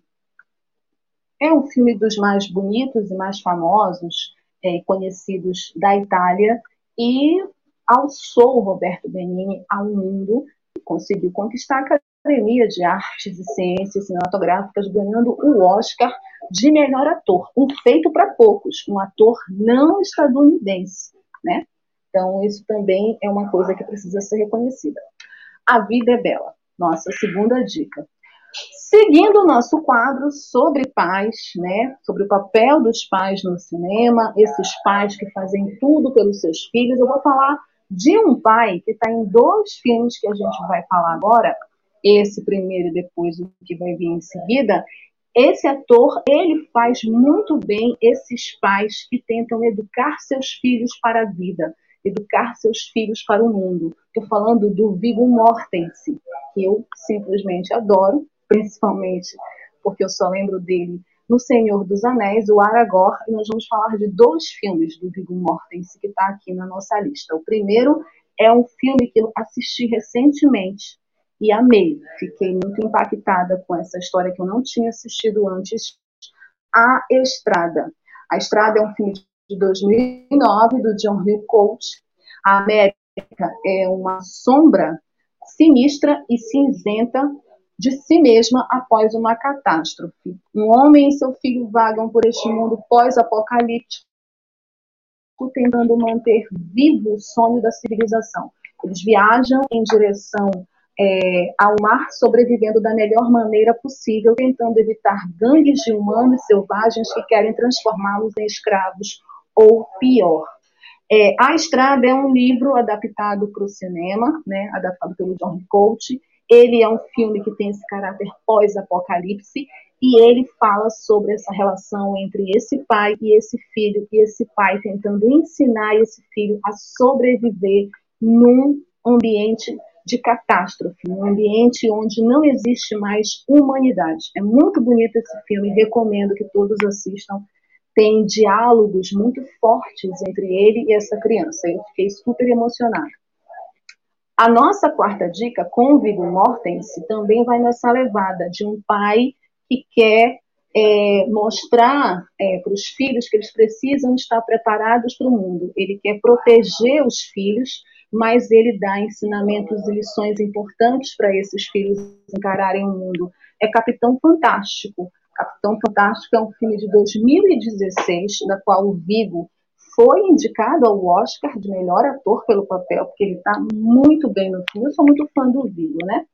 é um filme dos mais bonitos e mais famosos é, conhecidos da Itália e alçou Roberto Benini ao mundo e conseguiu conquistar a Academia de Artes e Ciências Cinematográficas, ganhando o Oscar de melhor ator, um feito para poucos, um ator não estadunidense, né? Então, isso também é uma coisa que precisa ser reconhecida. A vida é bela. Nossa segunda dica. Seguindo o nosso quadro sobre pais, né, sobre o papel dos pais no cinema, esses pais que fazem tudo pelos seus filhos, eu vou falar de um pai que está em dois filmes que a gente vai falar agora, esse primeiro e depois o que vai vir em seguida. Esse ator, ele faz muito bem esses pais que tentam educar seus filhos para a vida educar seus filhos para o mundo. Estou falando do Viggo Mortensen, que eu simplesmente adoro, principalmente porque eu só lembro dele no Senhor dos Anéis, o Aragorn, e nós vamos falar de dois filmes do Viggo Mortensen que está aqui na nossa lista. O primeiro é um filme que eu assisti recentemente e amei. Fiquei muito impactada com essa história que eu não tinha assistido antes, A Estrada. A Estrada é um filme de 2009, do John Hill Coach. A América é uma sombra sinistra e cinzenta de si mesma após uma catástrofe. Um homem e seu filho vagam por este mundo pós-apocalíptico, tentando manter vivo o sonho da civilização. Eles viajam em direção é, ao mar, sobrevivendo da melhor maneira possível, tentando evitar gangues de humanos selvagens que querem transformá-los em escravos ou pior. É, a Estrada é um livro adaptado para o cinema, né, adaptado pelo John Coach. Ele é um filme que tem esse caráter pós-apocalipse e ele fala sobre essa relação entre esse pai e esse filho, e esse pai tentando ensinar esse filho a sobreviver num ambiente de catástrofe, num ambiente onde não existe mais humanidade. É muito bonito esse filme, recomendo que todos assistam tem diálogos muito fortes entre ele e essa criança. Eu fiquei super emocionada. A nossa quarta dica, com o Viggo Mortensen, também vai nessa levada de um pai que quer é, mostrar é, para os filhos que eles precisam estar preparados para o mundo. Ele quer proteger os filhos, mas ele dá ensinamentos e lições importantes para esses filhos encararem o mundo. É Capitão Fantástico. Capitão Fantástico é um filme de 2016, da qual o Vigo foi indicado ao Oscar de melhor ator pelo papel, porque ele está muito bem no filme. Eu sou muito fã do Vigo, né?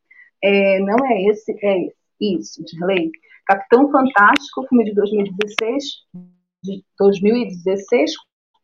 É, não é esse, é isso, Dirley. Capitão Fantástico, filme de 2016, de 2016,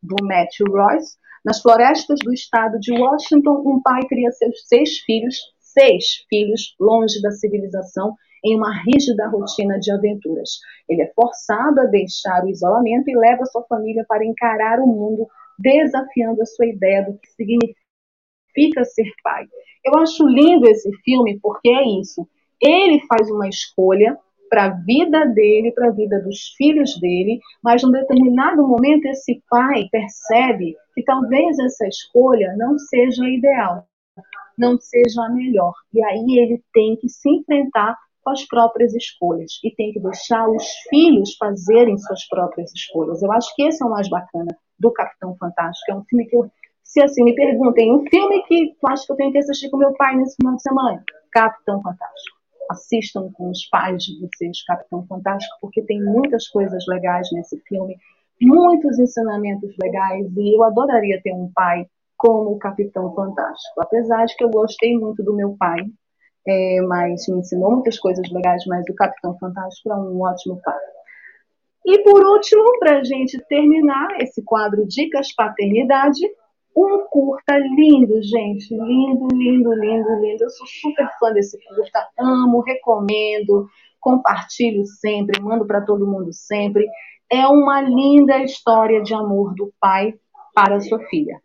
do Matthew Royce. Nas florestas do estado de Washington, um pai cria seus seis filhos, seis filhos, longe da civilização, em uma rígida rotina de aventuras. Ele é forçado a deixar o isolamento e leva sua família para encarar o mundo, desafiando a sua ideia do que significa ser pai. Eu acho lindo esse filme porque é isso. Ele faz uma escolha para a vida dele, para a vida dos filhos dele, mas num determinado momento esse pai percebe que talvez essa escolha não seja ideal, não seja a melhor. E aí ele tem que se enfrentar com as próprias escolhas e tem que deixar os filhos fazerem suas próprias escolhas. Eu acho que esse é o mais bacana do Capitão Fantástico. É um filme que eu, se assim me perguntem, um filme que eu acho que eu tenho que assistir com meu pai nesse final de semana, Capitão Fantástico assistam com os pais de vocês Capitão Fantástico, porque tem muitas coisas legais nesse filme, muitos ensinamentos legais, e eu adoraria ter um pai como o Capitão Fantástico. Apesar de que eu gostei muito do meu pai, é, mas me ensinou muitas coisas legais, mas o Capitão Fantástico é um ótimo pai. E por último, para a gente terminar esse quadro Dicas Paternidade, um curta lindo, gente. Lindo, lindo, lindo, lindo. Eu sou super fã desse curta. Amo, recomendo, compartilho sempre, mando para todo mundo sempre. É uma linda história de amor do pai para a sua filha.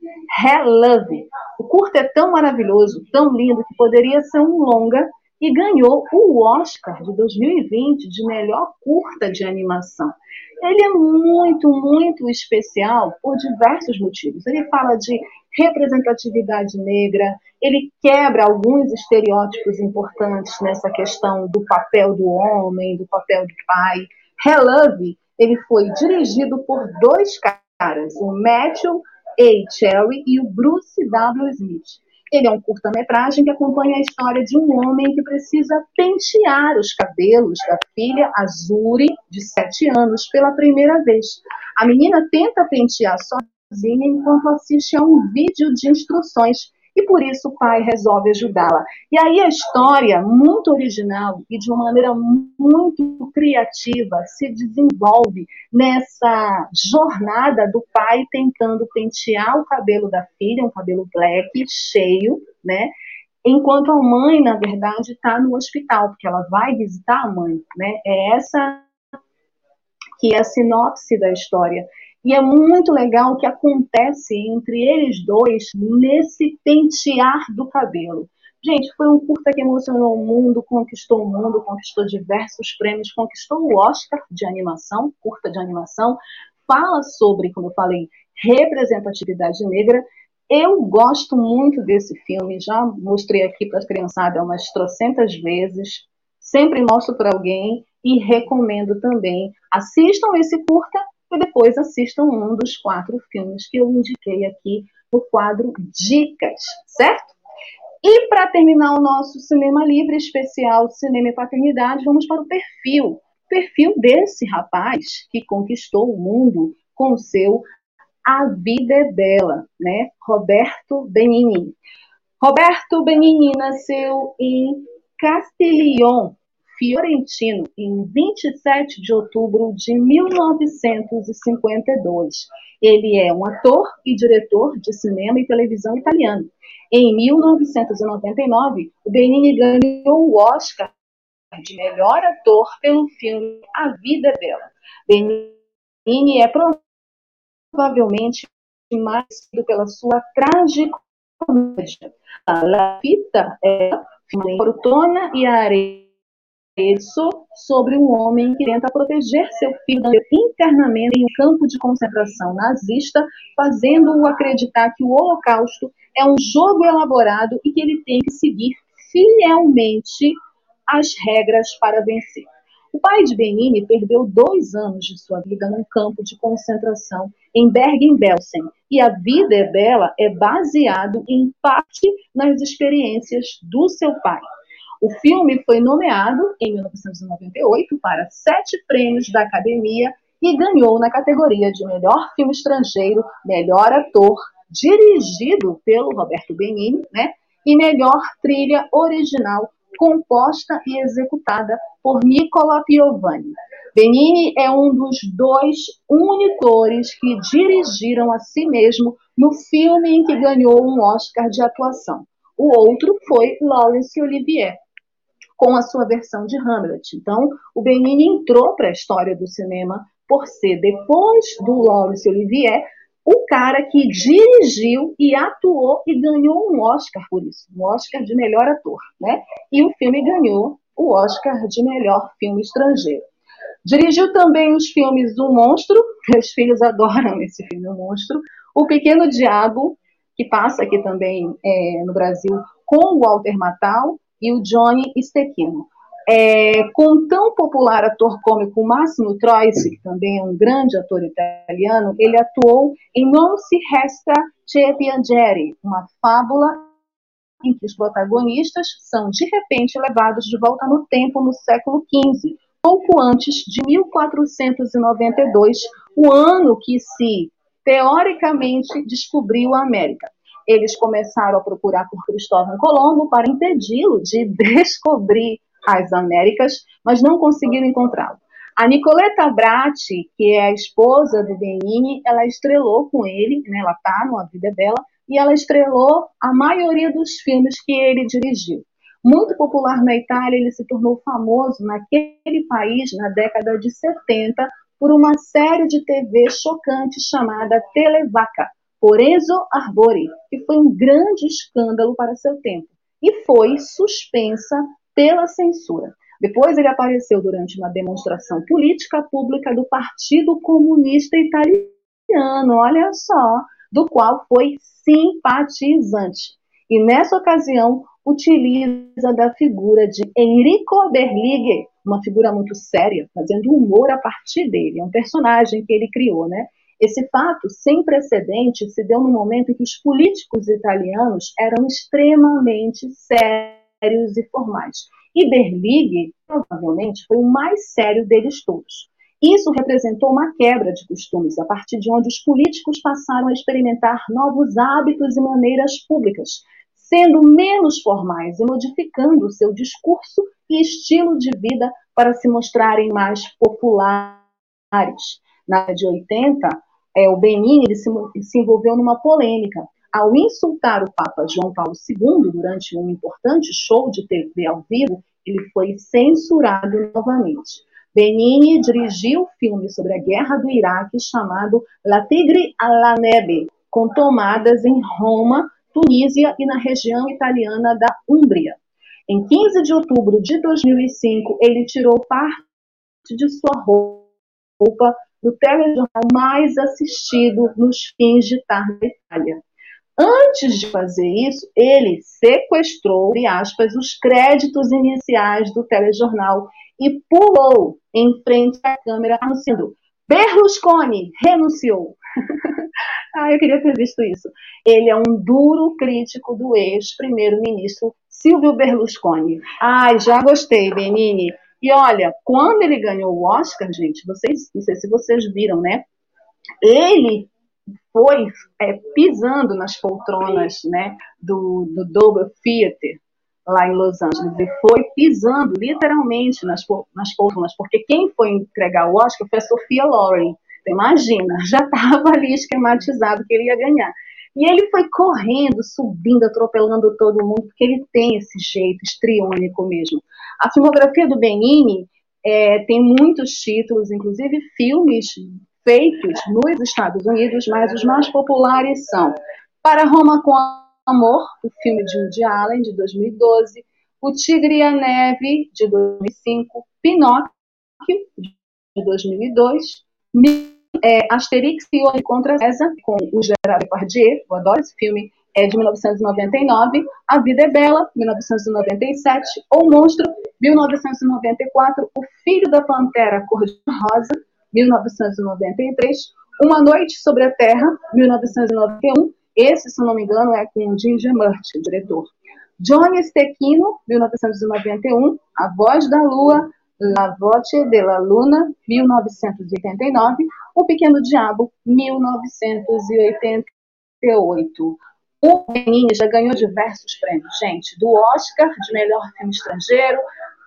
Love. O curta é tão maravilhoso, tão lindo, que poderia ser um longa e ganhou o Oscar de 2020 de melhor curta de animação. Ele é muito, muito especial por diversos motivos. Ele fala de representatividade negra, ele quebra alguns estereótipos importantes nessa questão do papel do homem, do papel do pai. Relove, ele foi dirigido por dois caras, o Matthew A. Cherry e o Bruce W. Smith. Ele é um curta-metragem que acompanha a história de um homem que precisa pentear os cabelos da filha Azuri, de 7 anos, pela primeira vez. A menina tenta pentear sozinha enquanto assiste a um vídeo de instruções e por isso o pai resolve ajudá-la. E aí a história, muito original e de uma maneira muito criativa, se desenvolve nessa jornada do pai tentando pentear o cabelo da filha, um cabelo black, cheio, né? Enquanto a mãe, na verdade, está no hospital, porque ela vai visitar a mãe, né? É essa que é a sinopse da história. E é muito legal o que acontece entre eles dois nesse pentear do cabelo. Gente, foi um curta que emocionou o mundo, conquistou o mundo, conquistou diversos prêmios, conquistou o Oscar de animação, curta de animação. Fala sobre, como eu falei, representatividade negra. Eu gosto muito desse filme, já mostrei aqui para a criançada umas trocentas vezes, sempre mostro para alguém e recomendo também. Assistam esse curta e depois assistam um dos quatro filmes que eu indiquei aqui no quadro Dicas, certo? E para terminar o nosso Cinema Livre especial Cinema e Paternidade, vamos para o perfil. O perfil desse rapaz que conquistou o mundo com o seu A Vida é Bela, né? Roberto Benigni. Roberto Benigni nasceu em Castiglione, Fiorentino em 27 de outubro de 1952. Ele é um ator e diretor de cinema e televisão italiano. Em 1999, o Benini ganhou o Oscar de melhor ator pelo filme A Vida Bela. Benini é provavelmente mais pela sua tragicomédia. A La Fita é Fortuna e a Areia isso sobre um homem que tenta proteger seu filho internamente em um campo de concentração nazista, fazendo-o acreditar que o Holocausto é um jogo elaborado e que ele tem que seguir fielmente as regras para vencer. O pai de Benini perdeu dois anos de sua vida num campo de concentração em Bergen-Belsen, e a vida dela é baseado em parte nas experiências do seu pai. O filme foi nomeado em 1998 para sete prêmios da Academia e ganhou na categoria de melhor filme estrangeiro, melhor ator, dirigido pelo Roberto Benigni, né? E melhor trilha original, composta e executada por Nicola Piovani. Benini é um dos dois monitores que dirigiram a si mesmo no filme em que ganhou um Oscar de atuação. O outro foi Laurence Olivier, com a sua versão de Hamlet. Então, o Benini entrou para a história do cinema por ser, depois do Laurence Olivier, o cara que dirigiu e atuou e ganhou um Oscar por isso, um Oscar de melhor ator, né? E o filme ganhou o Oscar de melhor filme estrangeiro. Dirigiu também os filmes O Monstro, meus filhos adoram esse filme, O Monstro, O Pequeno Diabo, que passa aqui também é, no Brasil com o Walter Matthau, e o Johnny Stecchino. É, com tão popular ator cômico Massimo Troisi, que também é um grande ator italiano, ele atuou em Non si resta che piangere, uma fábula em que os protagonistas são de repente levados de volta no tempo no século XV, pouco antes de 1492, o ano que se teoricamente descobriu a América eles começaram a procurar por Cristóvão Colombo para impedi-lo de descobrir as Américas, mas não conseguiram encontrá-lo. A Nicoletta Bratti, que é a esposa do Benini, ela estrelou com ele, né, ela está na vida dela, e ela estrelou a maioria dos filmes que ele dirigiu. Muito popular na Itália, ele se tornou famoso naquele país na década de 70 por uma série de TV chocante chamada Televaca, por Enzo Arbori, que foi um grande escândalo para seu tempo e foi suspensa pela censura. Depois ele apareceu durante uma demonstração política pública do Partido Comunista Italiano, olha só, do qual foi simpatizante. E nessa ocasião utiliza da figura de Enrico Berlighe, uma figura muito séria, fazendo humor a partir dele. É um personagem que ele criou, né? Esse fato, sem precedente, se deu no momento em que os políticos italianos eram extremamente sérios e formais. E Berlighe, provavelmente, foi o mais sério deles todos. Isso representou uma quebra de costumes, a partir de onde os políticos passaram a experimentar novos hábitos e maneiras públicas, sendo menos formais e modificando seu discurso e estilo de vida para se mostrarem mais populares. Na década de 80, é, o Benini se, se envolveu numa polêmica. Ao insultar o Papa João Paulo II durante um importante show de TV ao vivo, ele foi censurado novamente. Benini dirigiu o filme sobre a guerra do Iraque chamado La Tigre alla Neve, com tomadas em Roma, Tunísia e na região italiana da Úmbria. Em 15 de outubro de 2005, ele tirou parte de sua roupa do telejornal mais assistido nos fins de tarde da Itália. Antes de fazer isso, ele sequestrou, entre aspas, os créditos iniciais do telejornal e pulou em frente à câmera anunciando Berlusconi renunciou. ah, eu queria ter visto isso. Ele é um duro crítico do ex-primeiro-ministro Silvio Berlusconi. Ai, já gostei, Benini. E olha, quando ele ganhou o Oscar, gente, vocês, não sei se vocês viram, né? Ele foi é, pisando nas poltronas, né, do, do Dolby Theater lá em Los Angeles. Ele foi pisando literalmente nas, nas poltronas, porque quem foi entregar o Oscar foi a Sofia Loren. Então, imagina, já estava ali esquematizado que ele ia ganhar. E ele foi correndo, subindo, atropelando todo mundo, porque ele tem esse jeito estriônico mesmo. A filmografia do Benini é, tem muitos títulos, inclusive filmes feitos nos Estados Unidos, mas os mais populares são Para Roma com Amor, o filme de Woody Allen, de 2012, O Tigre e a Neve, de 2005, Pinóquio, de 2002, é, Asterix e o Contra César, com o Gerard Depardieu, eu adoro esse filme, é de 1999, A Vida é Bela, 1997, O Monstro, 1994, O Filho da Pantera Cor-de-Rosa, 1993, Uma Noite sobre a Terra, 1991, esse, se não me engano, é com Ginger Murt, o diretor. Johnny Stechino, 1991, A Voz da Lua, La Voce della Luna, 1989, O Pequeno Diabo, 1988. O Benini já ganhou diversos prêmios, gente, do Oscar de melhor filme estrangeiro,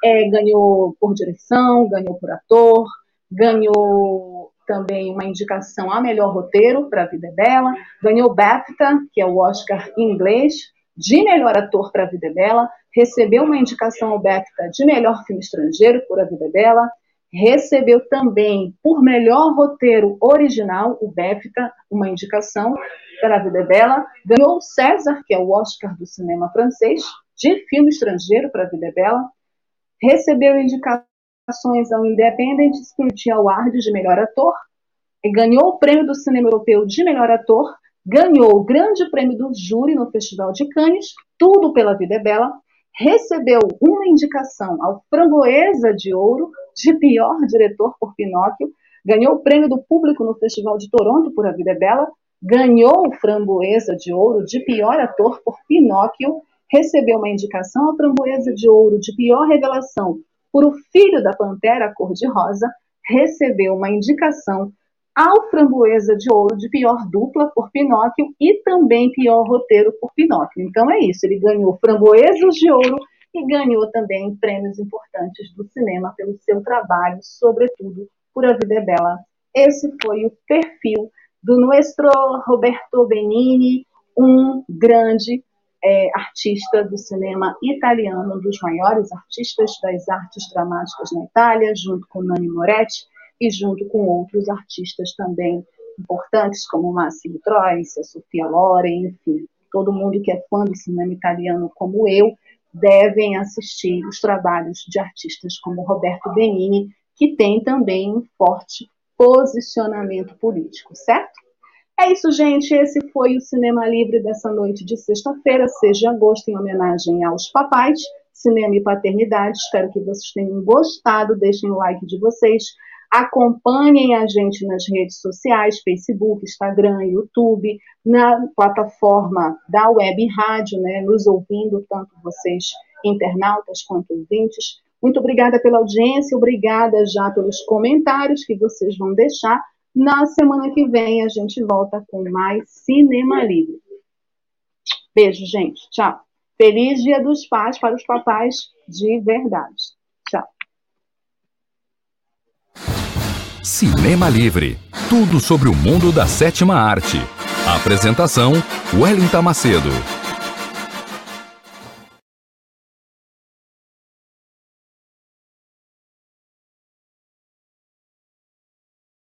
é, ganhou por direção, ganhou por ator, ganhou também uma indicação a melhor roteiro para A Vida é Bela, ganhou BAFTA, que é o Oscar em inglês, de melhor ator para A Vida é Bela, recebeu uma indicação ao BAFTA de melhor filme estrangeiro por A Vida é Bela, recebeu também por melhor roteiro original, o BAFTA, uma indicação para A Vida Bela, ganhou o César, que é o Oscar do cinema francês, de filme estrangeiro para A Vida Bela, recebeu indicações ao Independent Spirit Award de melhor ator, ganhou o prêmio do cinema europeu de melhor ator, ganhou o grande prêmio do júri no Festival de Cannes, tudo pela Vida Bela, recebeu uma indicação ao Framboesa de Ouro de pior diretor por Pinóquio, ganhou o prêmio do público no Festival de Toronto por A Vida é Bela, ganhou o Framboesa de Ouro de pior ator por Pinóquio, recebeu uma indicação ao Framboesa de Ouro de pior revelação por O Filho da Pantera Cor-de-Rosa, recebeu uma indicação ao Framboesa de Ouro de pior dupla por Pinóquio e também pior roteiro por Pinóquio. Então é isso, ele ganhou Framboesas de Ouro e ganhou também prêmios importantes do cinema pelo seu trabalho, sobretudo por A Vida é Bela. Esse foi o perfil do nuestro Roberto Benini, um grande é, artista do cinema italiano, um dos maiores artistas das artes dramáticas na Itália, junto com Nani Moretti, e junto com outros artistas também importantes, como Massimo Troisi, a Sofia Loren, enfim, todo mundo que é fã do cinema italiano como eu, devem assistir os trabalhos de artistas como Roberto Benini, que tem também um forte posicionamento político, certo? É isso, gente. Esse foi o Cinema Livre dessa noite de sexta-feira, 6 de agosto, em homenagem aos papais, cinema e paternidade. Espero que vocês tenham gostado. Deixem o like de vocês. Acompanhem a gente nas redes sociais, Facebook, Instagram, YouTube, na plataforma da Web Rádio, né, nos ouvindo, tanto vocês internautas quanto ouvintes. Muito obrigada pela audiência, obrigada já pelos comentários que vocês vão deixar. Na semana que vem a gente volta com mais Cinema Livre. Beijo, gente. Tchau. Feliz Dia dos Pais para os papais de verdade. Tchau.
Cinema Livre. Tudo sobre o mundo da sétima arte. Apresentação: Wellington Macedo.